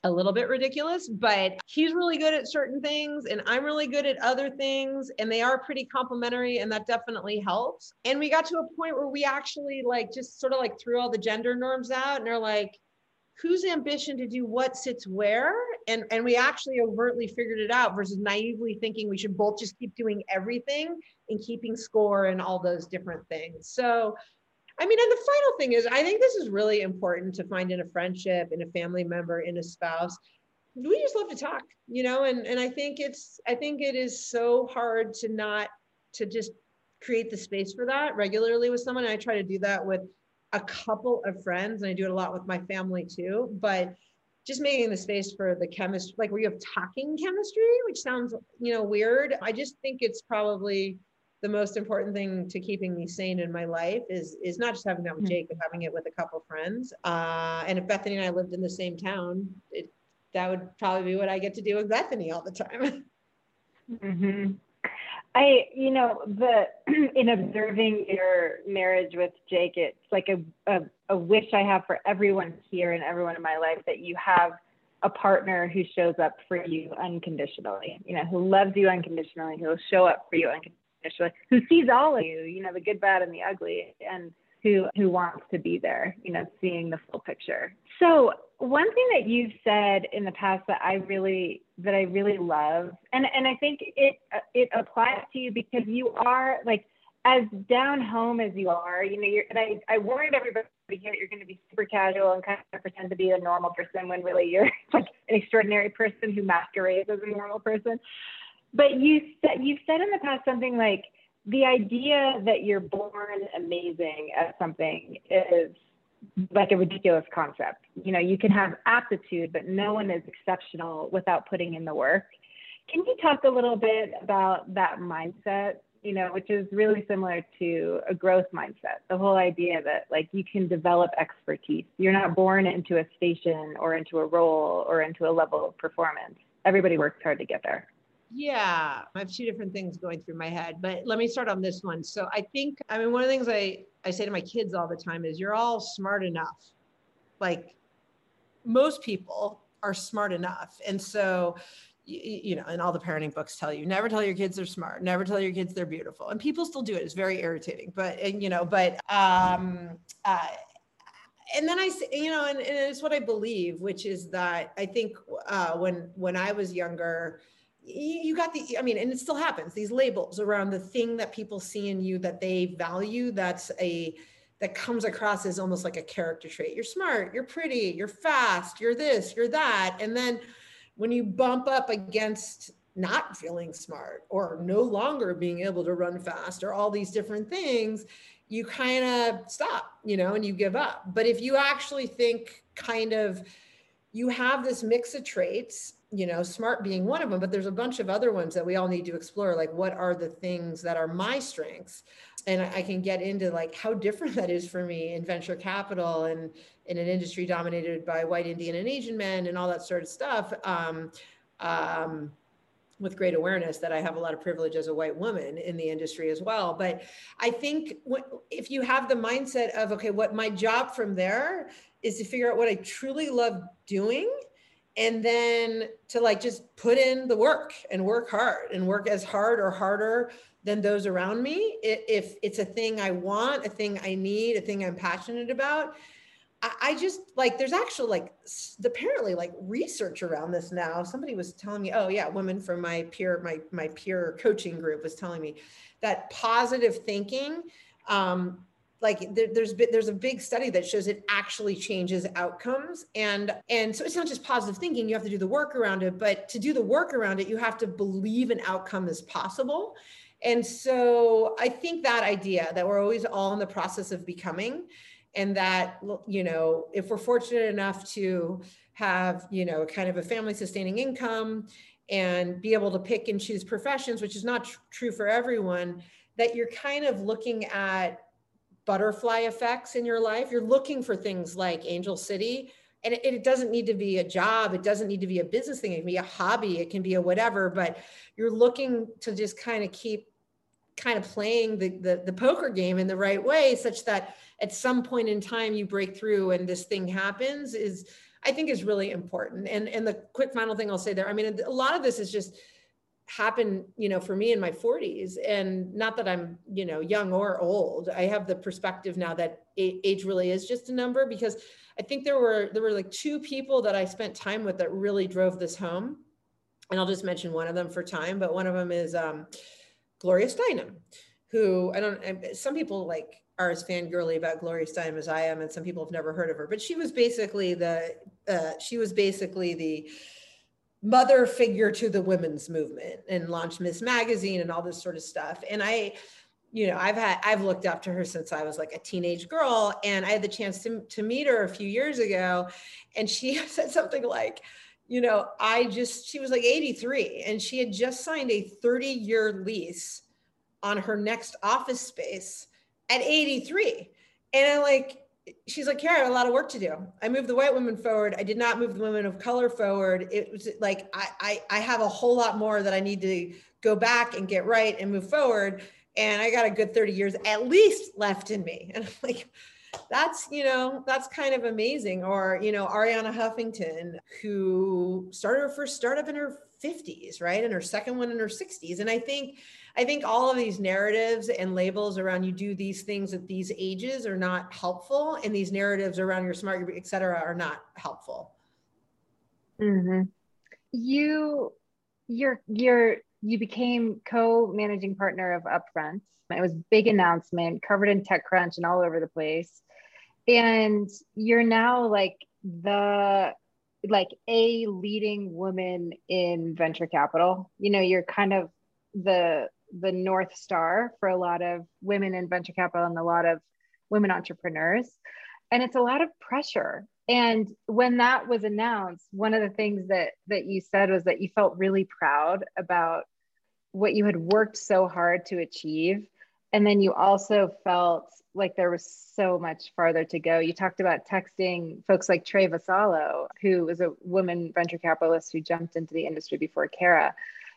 a little bit ridiculous, but he's really good at certain things and I'm really good at other things and they are pretty complementary and that definitely helps. And we got to a point where we actually like just sort of like threw all the gender norms out and they're like, whose ambition to do what sits where and and we actually overtly figured it out versus naively thinking we should both just keep doing everything and keeping score and all those different things. So i mean and the final thing is i think this is really important to find in a friendship in a family member in a spouse. We just love to talk you know and and i think it's i think it is so hard to not to just create the space for that regularly with someone. And i try to do that with a couple of friends, and I do it a lot with my family too, but just making the space for the chemistry, like where you have talking chemistry, which sounds, you know, weird. I just think it's probably the most important thing to keeping me sane in my life is is not just having that with hmm. Jake, but having it with a couple friends. Uh, and if Bethany and I lived in the same town, it, that would probably be what I get to do with Bethany all the time. Mm-hmm. I, you know, the in observing your marriage with Jake, it's like a, a, a wish I have for everyone here and everyone in my life that you have a partner who shows up for you unconditionally, you know, who loves you unconditionally, who will show up for you unconditionally, who sees all of you, you know, the good, bad, and the ugly, and who who wants to be there, you know, seeing the full picture. So one thing that you've said in the past that I really that I really love, and and I think it it applies to you because you are like as down home as you are. You know, you're, and I I warned everybody here that you're going to be super casual and kind of pretend to be a normal person when really you're like an extraordinary person who masquerades as a normal person. But you said you've said in the past something like the idea that you're born amazing at something is like a ridiculous concept. You know, you can have aptitude, but no one is exceptional without putting in the work. Can you talk a little bit about that mindset, you know, which is really similar to a growth mindset, the whole idea that like you can develop expertise. You're not born into a station or into a role or into a level of performance. Everybody works hard to get there. Yeah, I have two different things going through my head, but let me start on this one. So I think, I mean, one of the things I, I say to my kids all the time is you're all smart enough. Like most people are smart enough. And so, you, know, and all the parenting books tell you never tell your kids they're smart, never tell your kids they're beautiful. And people still do it. It's very irritating, but, and, you know, but, um, uh, and then I, say, you know, and, and it's what I believe, which is that I think uh, when when I was younger, you got the i mean and it still happens these labels around the thing that people see in you that they value that's a that comes across as almost like a character trait. You're smart you're pretty you're fast you're this you're that. And then when you bump up against not feeling smart or no longer being able to run fast or all these different things you kind of stop you know and you give up. But if you actually think kind of you have this mix of traits you know, smart being one of them, but there's a bunch of other ones that we all need to explore. Like, what are the things that are my strengths? And I can get into like how different that is for me in venture capital and in an industry dominated by white Indian and Asian men and all that sort of stuff. Um, um, with great awareness that I have a lot of privilege as a white woman in the industry as well. But I think if you have the mindset of, okay, what my job from there is to figure out what I truly love doing and then to like just put in the work and work hard and work as hard or harder than those around me. If it's a thing i want a thing i need a thing i'm passionate about i just like there's actual like apparently like research around this now. Somebody was telling me oh yeah women from my peer my my peer coaching group was telling me that positive thinking um, like there, there's there's a big study that shows it actually changes outcomes. And and so it's not just positive thinking you have to do the work around it but to do the work around it you have to believe an outcome is possible. And so i think that idea that we're always all in the process of becoming and that you know if we're fortunate enough to have you know kind of a family sustaining income and be able to pick and choose professions which is not tr- true for everyone that you're kind of looking at butterfly effects in your life. You're looking for things like Angel City. And it, it, doesn't need to be a job. It doesn't need to be a business thing. It can be a hobby. It can be a whatever, but you're looking to just kind of keep kind of playing the, the, the poker game in the right way, such that at some point in time you break through and this thing happens is, I think is really important. And, and the quick final thing I'll say there, I mean, a lot of this is just, happened you know for me in my 40s and not that i'm you know young or old. I have the perspective now that age really is just a number because i think there were there were like two people that i spent time with that really drove this home. And i'll just mention one of them for time but one of them is um, gloria steinem who i don't some people like are as fangirly about gloria steinem as i am and some people have never heard of her but she was basically the uh, she was basically the mother figure to the women's movement and launched Ms. Magazine and all this sort of stuff. And I, you know, I've had I've looked up to her since I was like a teenage girl, and I had the chance to to meet her a few years ago, and she said something like, you know, I just she was like 83, and she had just signed a 30 year lease on her next office space at 83, and I like she's like, Kara, a lot of work to do. I moved the white women forward. I did not move the women of color forward. It was like, I, I, I have a whole lot more that I need to go back and get right and move forward. And I got a good 30 years at least left in me. And I'm like, that's, you know, that's kind of amazing. Or, you know, Arianna Huffington, who started her first startup in her 50s, right? And her second one in her 60s. And I think, I think all of these narratives and labels around you do these things at these ages are not helpful, and these narratives around your smart, et cetera, are not helpful. Mm-hmm. You, you're, you're, you became co-managing partner of Upfront. It was big announcement, covered in TechCrunch and all over the place, and you're now like the like a leading woman in venture capital. You know, you're kind of the the north star for a lot of women in venture capital and a lot of women entrepreneurs. And it's a lot of pressure. And when that was announced one of the things that that you said was that you felt really proud about what you had worked so hard to achieve. And then you also felt like there was so much farther to go. You talked about texting folks like Trae Vassallo, who was a woman venture capitalist who jumped into the industry before Kara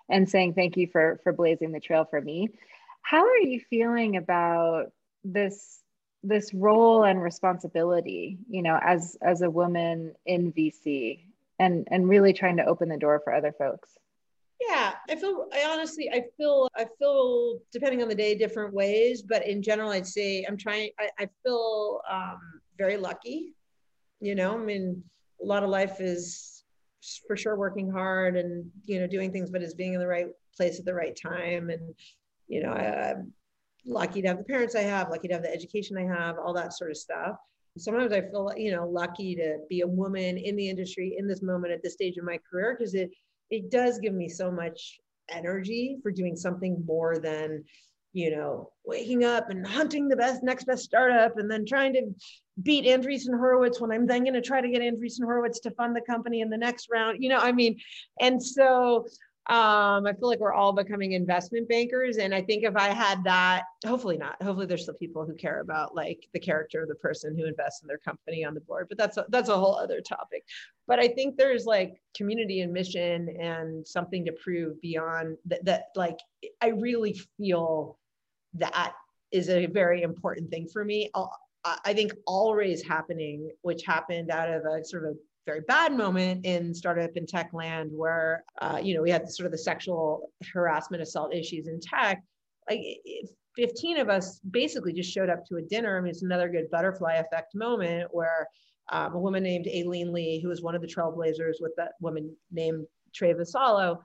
and saying thank you for for blazing the trail for me. How are you feeling about this this role and responsibility, you know, as as a woman in VC and and really trying to open the door for other folks? Yeah, I feel I honestly I feel I feel depending on the day different ways, but in general I'd say I'm trying I, I feel um, very lucky. You know, I mean a lot of life is for sure working hard and you know doing things but is being in the right place at the right time. And you know I, i'm lucky to have the parents i have lucky to have the education i have all that sort of stuff. Sometimes i feel you know lucky to be a woman in the industry in this moment at this stage of my career because it it does give me so much energy for doing something more than you know, waking up and hunting the best next best startup and then trying to beat Andreessen Horowitz when I'm then going to try to get Andreessen Horowitz to fund the company in the next round. You know, I mean, and so um, I feel like we're all becoming investment bankers. And I think if I had that, hopefully not, hopefully there's still people who care about like the character of the person who invests in their company on the board, but that's, a, that's a whole other topic. But I think there's like community and mission and something to prove beyond that, that like, I really feel that is a very important thing for me. I think always happening, which happened out of a sort of a very bad moment in startup and tech land where, uh, you know, we had sort of the sexual harassment assault issues in tech. Like 15 of us basically just showed up to a dinner. I mean, it's another good butterfly effect moment where um, a woman named Aileen Lee, who was one of the trailblazers with that woman named Trae Vassallo,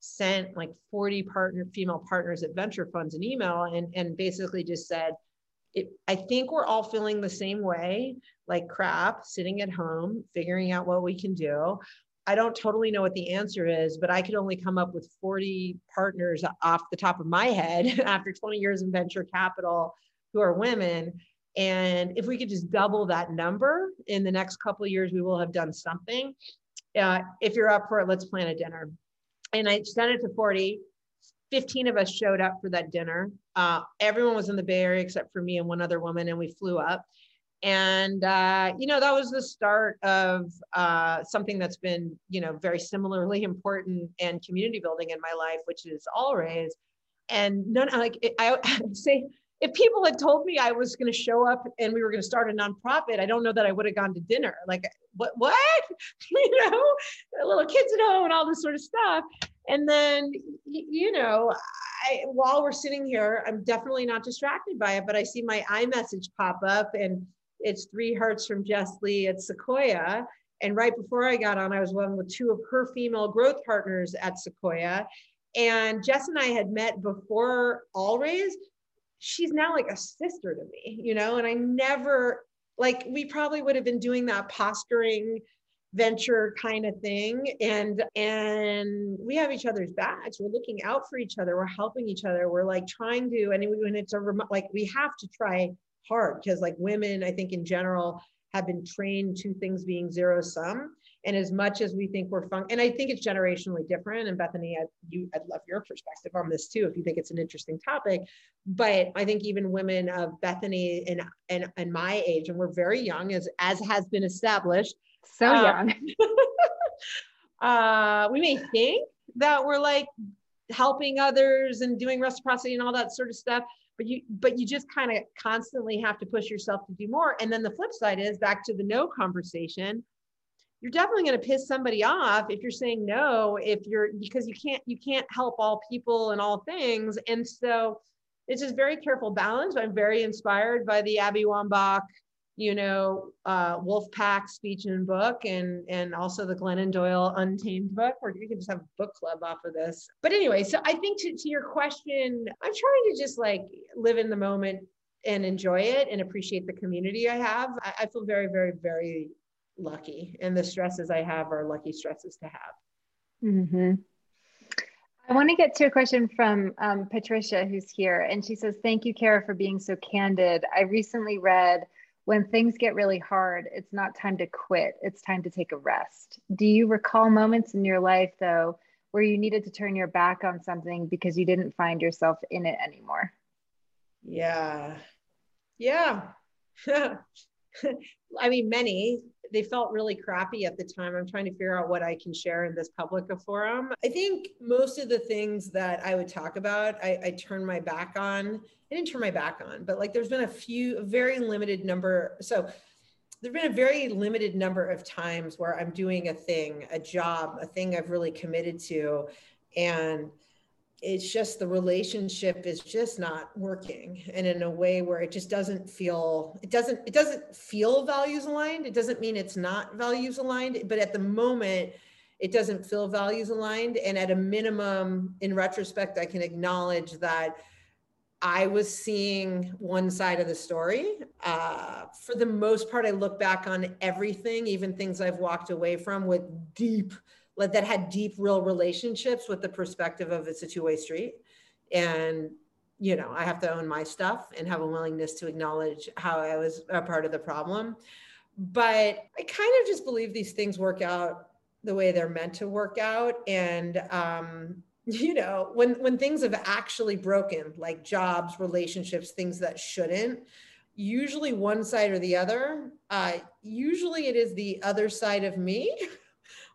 sent like 40 partner female partners at venture funds an email and, and basically just said, it, I think we're all feeling the same way, like crap, sitting at home, figuring out what we can do. I don't totally know what the answer is, but I could only come up with 40 partners off the top of my head after 20 years in venture capital who are women. And if we could just double that number in the next couple of years, we will have done something. Uh, if you're up for it, let's plan a dinner and I sent it to 40. 15 of us showed up for that dinner. Uh, everyone was in the Bay Area except for me and one other woman, and we flew up. And uh, you know that was the start of uh, something that's been you know very similarly important and community building in my life, which is AllRaise. And none like I, I say if people had told me I was going to show up and we were going to start a nonprofit, I don't know that I would have gone to dinner. Like, what? What? you know, little kids at home and all this sort of stuff. And then, you know, I, while we're sitting here, I'm definitely not distracted by it, but I see my iMessage pop up and it's three hearts from Jess Lee at Sequoia. And right before I got on, I was one with two of her female growth partners at Sequoia. And Jess and I had met before AllRaise. She's now like a sister to me, you know, and I never, like, we probably would have been doing that posturing venture kind of thing. And and we have each other's backs we're looking out for each other. We're helping each other. We're like trying to and when it's a remote like we have to try hard because like women i think in general have been trained to things being zero sum. And as much as we think we're fun and i think it's generationally different. And bethany I, you i'd love your perspective on this too if you think it's an interesting topic. But i think even women of bethany and and, and my age and we're very young as as has been established so uh, young. uh, we may think that we're like helping others and doing reciprocity and all that sort of stuff but you but you just kind of constantly have to push yourself to do more. And then the flip side is back to the no conversation you're definitely going to piss somebody off if you're saying no if you're because you can't you can't help all people and all things. And so it's just very careful balance. I'm very inspired by the abby wambach you know, uh, Wolfpack speech and book, and and also the Glennon Doyle Untamed book, where you can just have a book club off of this. But anyway, so I think to, to your question, I'm trying to just like live in the moment and enjoy it and appreciate the community I have. I, I feel very, very, very lucky, and the stresses I have are lucky stresses to have. Mm-hmm. I want to get to a question from um, Patricia, who's here, and she says, "Thank you, Kara, for being so candid. I recently read." When things get really hard, it's not time to quit, it's time to take a rest. Do you recall moments in your life, though, where you needed to turn your back on something because you didn't find yourself in it anymore? Yeah. Yeah. I mean, many. They felt really crappy at the time. I'm trying to figure out what I can share in this public forum. I think most of the things that I would talk about, I, I turned my back on I didn't turn my back on, but like there's been a few, a very limited number. So there've been a very limited number of times where I'm doing a thing, a job, a thing I've really committed to, and it's just the relationship is just not working. And in a way where it just doesn't feel it doesn't it doesn't feel values aligned. It doesn't mean it's not values aligned but at the moment it doesn't feel values aligned. And at a minimum in retrospect i can acknowledge that I was seeing one side of the story. Uh, for the most part, I look back on everything, even things I've walked away from with deep, that had deep, real relationships with the perspective of it's a two way street. And, you know, I have to own my stuff and have a willingness to acknowledge how I was a part of the problem. But I kind of just believe these things work out the way they're meant to work out. And, um, you know when when things have actually broken like jobs relationships things that shouldn't usually one side or the other uh usually it is the other side of me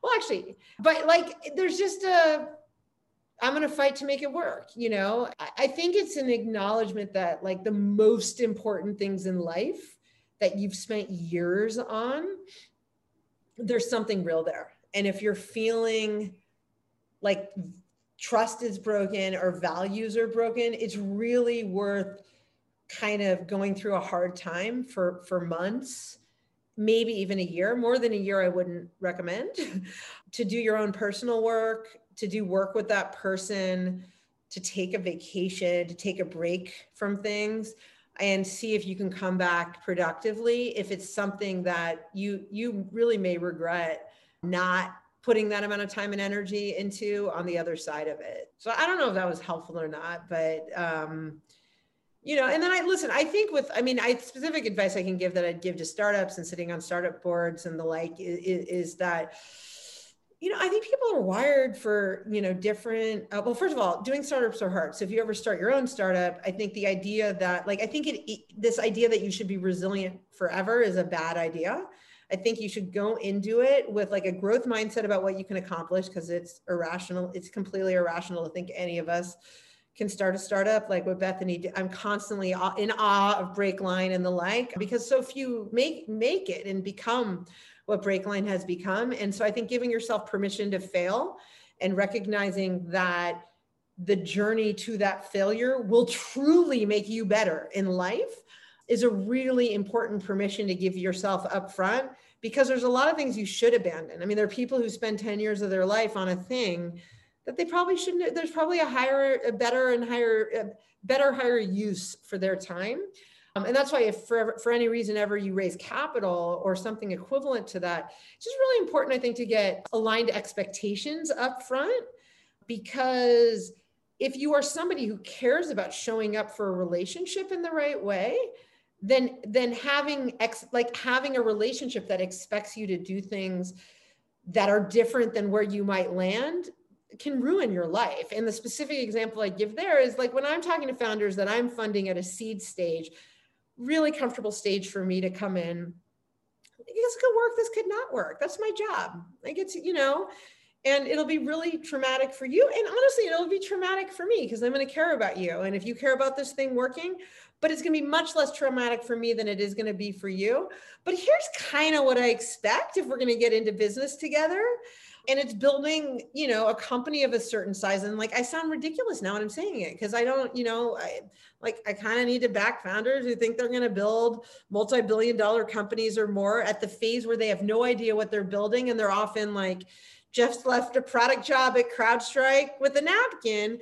well actually but like there's just a i'm going to fight to make it work you know? I, I think it's an acknowledgement that like the most important things in life that you've spent years on there's something real there. And if you're feeling like trust is broken or values are broken, it's really worth kind of going through a hard time for for months maybe even a year more than a year i wouldn't recommend to do your own personal work to do work with that person to take a vacation to take a break from things and see if you can come back productively if it's something that you you really may regret not putting that amount of time and energy into on the other side of it. So I don't know if that was helpful or not, but um, you know, and then I listen, I think with, I mean, I specific advice I can give that I'd give to startups and sitting on startup boards and the like is, is that, you know, I think people are wired for, you know, different, uh, well, first of all, doing startups are hard. So if you ever start your own startup, I think the idea that like, I think it, this idea that you should be resilient forever is a bad idea. I think you should go into it with like a growth mindset about what you can accomplish because it's irrational. It's completely irrational to think any of us can start a startup like what Bethany did. I'm constantly in awe of Breakline and the like because so few make make it and become what Breakline has become. And so I think giving yourself permission to fail and recognizing that the journey to that failure will truly make you better in life is a really important permission to give yourself up front because there's a lot of things you should abandon. I mean, there are people who spend 10 years of their life on a thing that they probably shouldn't, there's probably a higher, a better and higher, better, higher use for their time. Um, and that's why if for, for any reason ever you raise capital or something equivalent to that, it's just really important, I think, to get aligned expectations up front because if you are somebody who cares about showing up for a relationship in the right way, then then having ex, like having a relationship that expects you to do things that are different than where you might land can ruin your life. And the specific example I give there is like when I'm talking to founders that I'm funding at a seed stage, really comfortable stage for me to come in. This could work, this could not work. That's my job. I get to, you know, and it'll be really traumatic for you. And honestly, it'll be traumatic for me because I'm going to care about you. And if you care about this thing working, but it's going to be much less traumatic for me than it is going to be for you. But here's kind of what I expect if we're going to get into business together and it's building you know a company of a certain size and like i sound ridiculous now when i'm saying it because i don't you know i like i kind of need to back founders who think they're going to build multi-billion dollar companies or more at the phase where they have no idea what they're building and they're often like just left a product job at CrowdStrike with a napkin.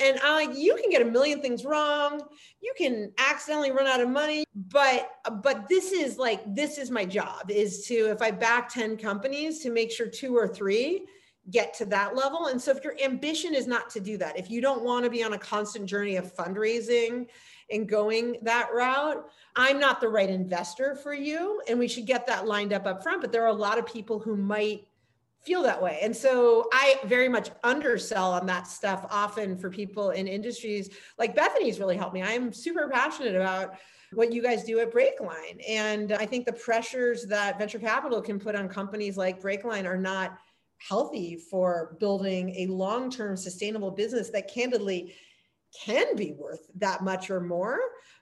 And I'm like, you can get a million things wrong. You can accidentally run out of money. But but this is like, this is my job is to, if I back 10 companies, to make sure two or three get to that level. And so if your ambition is not to do that, if you don't want to be on a constant journey of fundraising and going that route, I'm not the right investor for you. And we should get that lined up up front. But there are a lot of people who might feel that way. And so I very much undersell on that stuff often for people in industries like Bethany's really helped me. I'm super passionate about what you guys do at Breakline. And I think the pressures that venture capital can put on companies like Breakline are not healthy for building a long-term sustainable business that candidly can be worth that much or more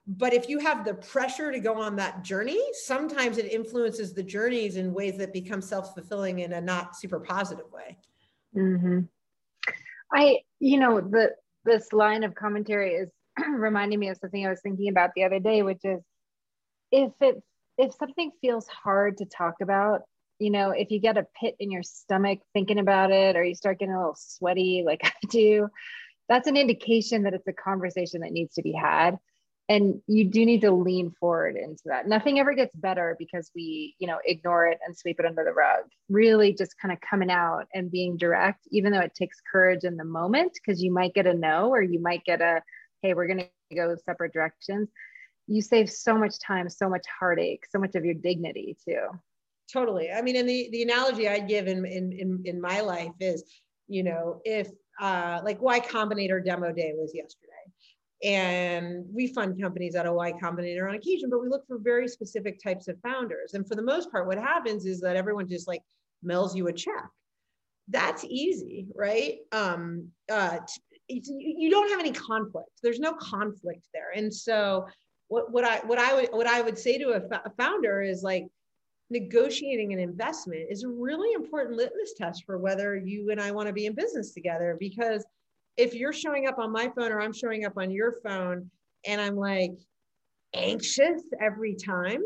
but if you have the pressure to go on that journey sometimes it influences the journeys in ways that become self-fulfilling in a not super positive way mm-hmm. i you know the this line of commentary is reminding me of something i was thinking about the other day which is if it if something feels hard to talk about you know if you get a pit in your stomach thinking about it or you start getting a little sweaty like i do that's an indication that it's a conversation that needs to be had and you do need to lean forward into that. Nothing ever gets better because we you know ignore it and sweep it under the rug. Really just kind of coming out and being direct even though it takes courage in the moment because you might get a no or you might get a hey we're going to go separate directions. You save so much time so much heartache so much of your dignity too. Totally. I mean and the, the analogy i give in, in in in my life is you know if uh like Y Combinator demo day was yesterday and we fund companies at a Y Combinator on occasion, but we look for very specific types of founders. And for the most part, what happens is that everyone just like mails you a check. That's easy, right? Um, uh, you don't have any conflict. There's no conflict there. And so what, what I what I would what I would say to a, a founder is like negotiating an investment is a really important litmus test for whether you and I want to be in business together because if you're showing up on my phone or I'm showing up on your phone and I'm like anxious every time,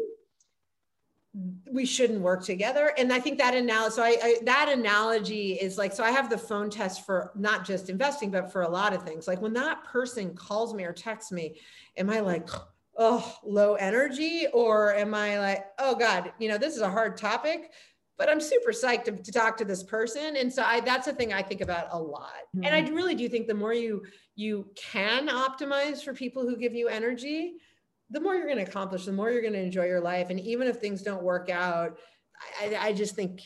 we shouldn't work together. And I think that analogy, so I, I, that analogy is like, so I have the phone test for not just investing, but for a lot of things. Like when that person calls me or texts me, am I like, oh, low energy? Or am I like, oh God, you know, this is a hard topic but I'm super psyched to, to, talk to this person. And so I, that's a thing I think about a lot. Mm-hmm. And I mm-hmm. really do think the more you, you can optimize for people who give you energy, the more you're going to accomplish, the more you're going to enjoy your life. And even if things don't work out, I, I just think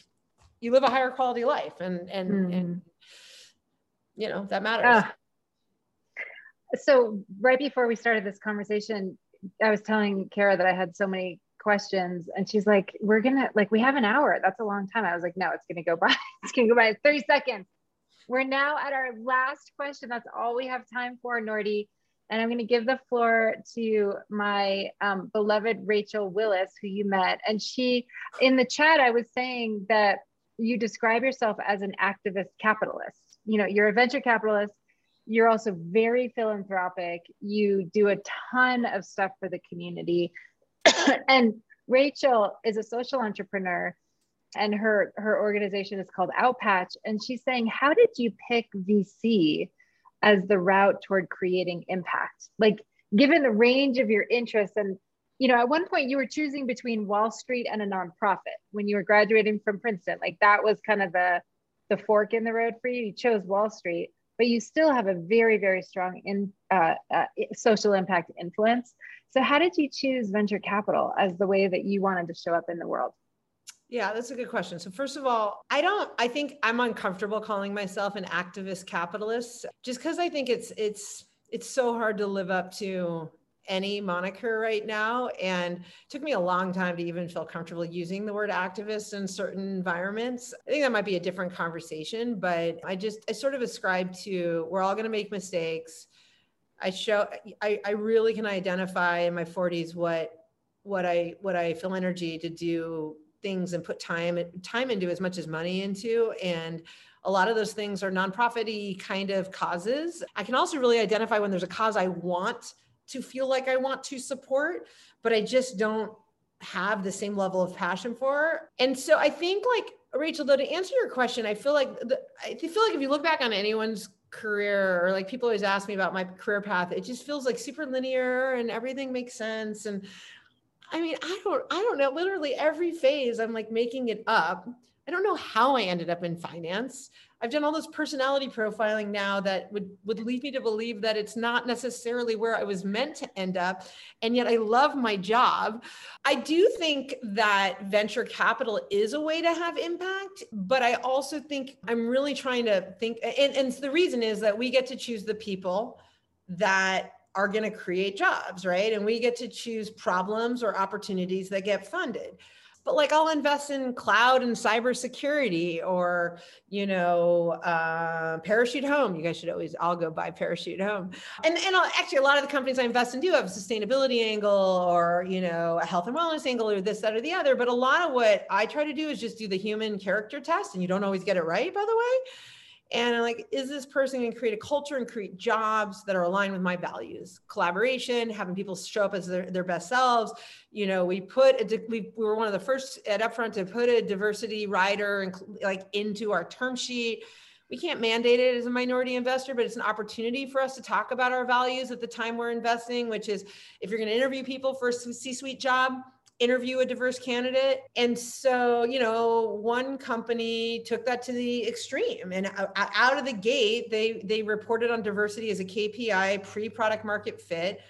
you live a higher quality life and, and, mm-hmm. and, you know, that matters. Uh, so right before we started this conversation, I was telling Kara that I had so many questions and she's like we're gonna like we have an hour. That's a long time. I was like no it's gonna go by it's gonna go by 30 seconds. We're now at our last question. That's all we have time for nordy. And i'm going to give the floor to my um, beloved rachel willis who you met. And she in the chat i was saying that you describe yourself as an activist capitalist. You know, you're a venture capitalist. You're also very philanthropic. You do a ton of stuff for the community. and Rachel is a social entrepreneur and her her organization is called Outpatch. And she's saying how did you pick VC as the route toward creating impact? Like given the range of your interests and you know at one point you were choosing between Wall Street and a nonprofit when you were graduating from Princeton. Like that was kind of the the fork in the road for you. You chose Wall Street but you still have a very very strong in uh, uh, social impact influence so how did you choose venture capital as the way that you wanted to show up in the world yeah, that's a good question. So first of all, I don't I think I'm uncomfortable calling myself an activist capitalist just cuz I think it's it's it's so hard to live up to any moniker right now and took me a long time to even feel comfortable using the word activist in certain environments. I think that might be a different conversation, but I just I sort of ascribe to we're all going to make mistakes. I show I I really can identify in my 40s what what I what I feel energy to do things and put time time into as much as money into. And a lot of those things are nonprofity kind of causes. I can also really identify when there's a cause i want to feel like i want to support but i just don't have the same level of passion for. And so i think like rachel though to answer your question i feel like the, i feel like if you look back on anyone's career or like people always ask me about my career path it just feels like super linear and everything makes sense and I mean, I don't, I don't know. Literally every phase, I'm like making it up. I don't know how I ended up in finance. I've done all this personality profiling now that would would lead me to believe that it's not necessarily where I was meant to end up, and yet I love my job. I do think that venture capital is a way to have impact, but I also think I'm really trying to think, and, and the reason is that we get to choose the people that are going to create jobs, right? And we get to choose problems or opportunities that get funded. But like I'll invest in cloud and cybersecurity or, you know, uh, parachute home. You guys should always, I'll go buy parachute home. And, and I'll, actually a lot of the companies I invest in do have a sustainability angle or, you know, a health and wellness angle or this, that, or the other. But a lot of what I try to do is just do the human character test. And you don't always get it right, by the way and I'm like, is this person going to create a culture and create jobs that are aligned with my values? Collaboration, having people show up as their, their best selves. You know, we put a, we, we were one of the first at Upfront to put a diversity rider and like into our term sheet. We can't mandate it as a minority investor, but it's an opportunity for us to talk about our values at the time we're investing, which is if you're going to interview people for a C-suite job, interview a diverse candidate. And so, you know, one company took that to the extreme and uh, out of the gate, they they reported on diversity as a KPI pre-product market fit.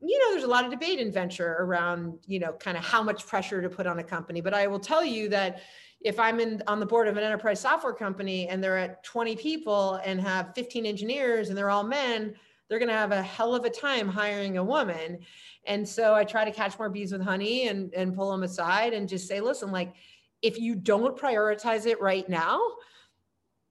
You know, there's a lot of debate in venture around, you know, kind of how much pressure to put on a company, but I will tell you that if I'm in on the board of an enterprise software company and they're at 20 people and have 15 engineers and they're all men, they're going to have a hell of a time hiring a woman. And so I try to catch more bees with honey and, and pull them aside and just say, listen, like, if you don't prioritize it right now,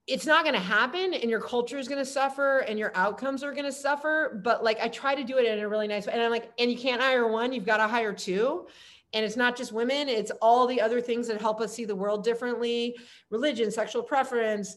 it's not going to happen and your culture is going to suffer and your outcomes are going to suffer. But like i try to do it in a really nice way. And i'm like and you can't hire one you've got to hire two. And it's not just women it's all the other things that help us see the world differently. Religion sexual preference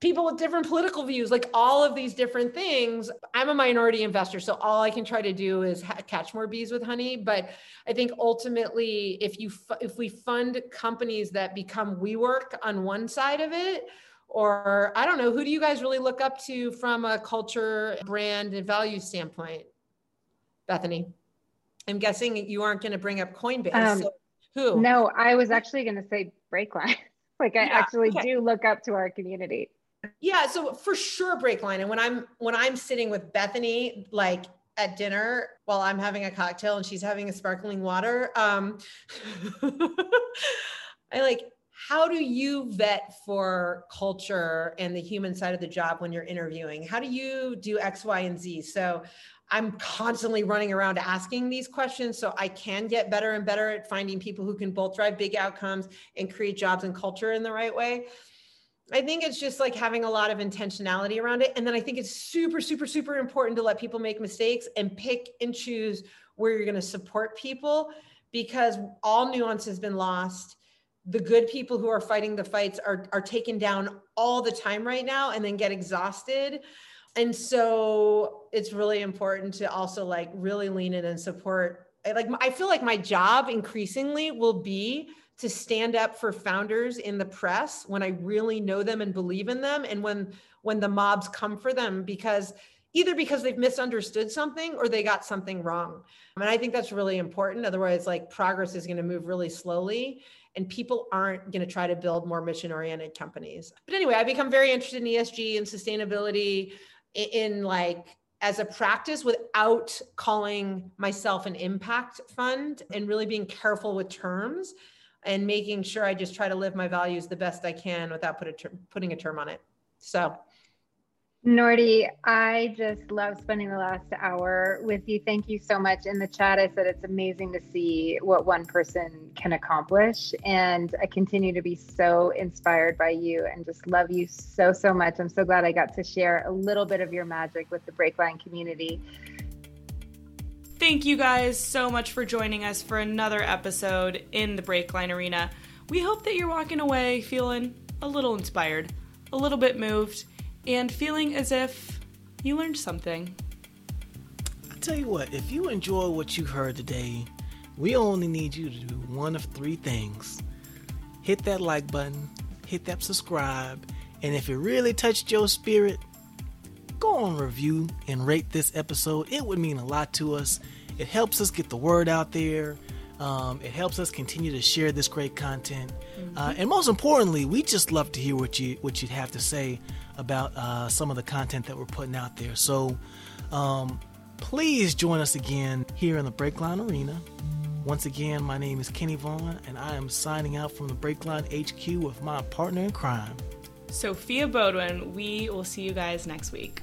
people with different political views, like all of these different things. I'm a minority investor, so all I can try to do is ha- catch more bees with honey. But I think ultimately, if you if we fund companies that become WeWork on one side of it, or I don't know, who do you guys really look up to from a culture, brand, and value standpoint? Bethany, I'm guessing you aren't going to bring up Coinbase. Um, so who? No, I was actually going to say Breakline. like I yeah, actually okay. do look up to our community yeah so for sure break line. And when i'm when i'm sitting with bethany like at dinner while i'm having a cocktail and she's having a sparkling water um i like how do you vet for culture and the human side of the job when you're interviewing? How do you do x y and z? So i'm constantly running around asking these questions so i can get better and better at finding people who can both drive big outcomes and create jobs and culture in the right way I think it's just like having a lot of intentionality around it. And then I think it's super, super, super important to let people make mistakes and pick and choose where you're going to support people because all nuance has been lost. the good people who are fighting the fights are are taken down all the time right now and then get exhausted and so it's really important to also like really lean in and support like i feel like my job increasingly will be to stand up for founders in the press when i really know them and believe in them and when when the mobs come for them because either because they've misunderstood something or they got something wrong. And i think that's really important. Otherwise like progress is going to move really slowly and people aren't going to try to build more mission oriented companies. But anyway i become very interested in esg and sustainability in, in like as a practice without calling myself an impact fund and really being careful with terms and making sure I just try to live my values the best I can without put a ter- putting a term on it. So Nordy, I just love spending the last hour with you. Thank you so much. In the chat, I said it's amazing to see what one person can accomplish. And I continue to be so inspired by you and just love you so, so much. I'm so glad I got to share a little bit of your magic with the Breakline community. Thank you guys so much for joining us for another episode in the Breakline Arena. We hope that you're walking away feeling a little inspired, a little bit moved and feeling as if you learned something. I tell you what, if you enjoy what you heard today, we only need you to do one of three things hit that like button, hit that subscribe, and if it really touched your spirit, go on review and rate this episode. It would mean a lot to us. It helps us get the word out there. Um, it helps us continue to share this great content, mm-hmm. uh, and most importantly, we just love to hear what you what you'd have to say about uh, some of the content that we're putting out there. So um, please join us again here in the Breakline Arena. Once again, my name is Kenny Vaughn, and I am signing out from the Breakline HQ with my partner in crime, Sophia Bodwin. We will see you guys next week.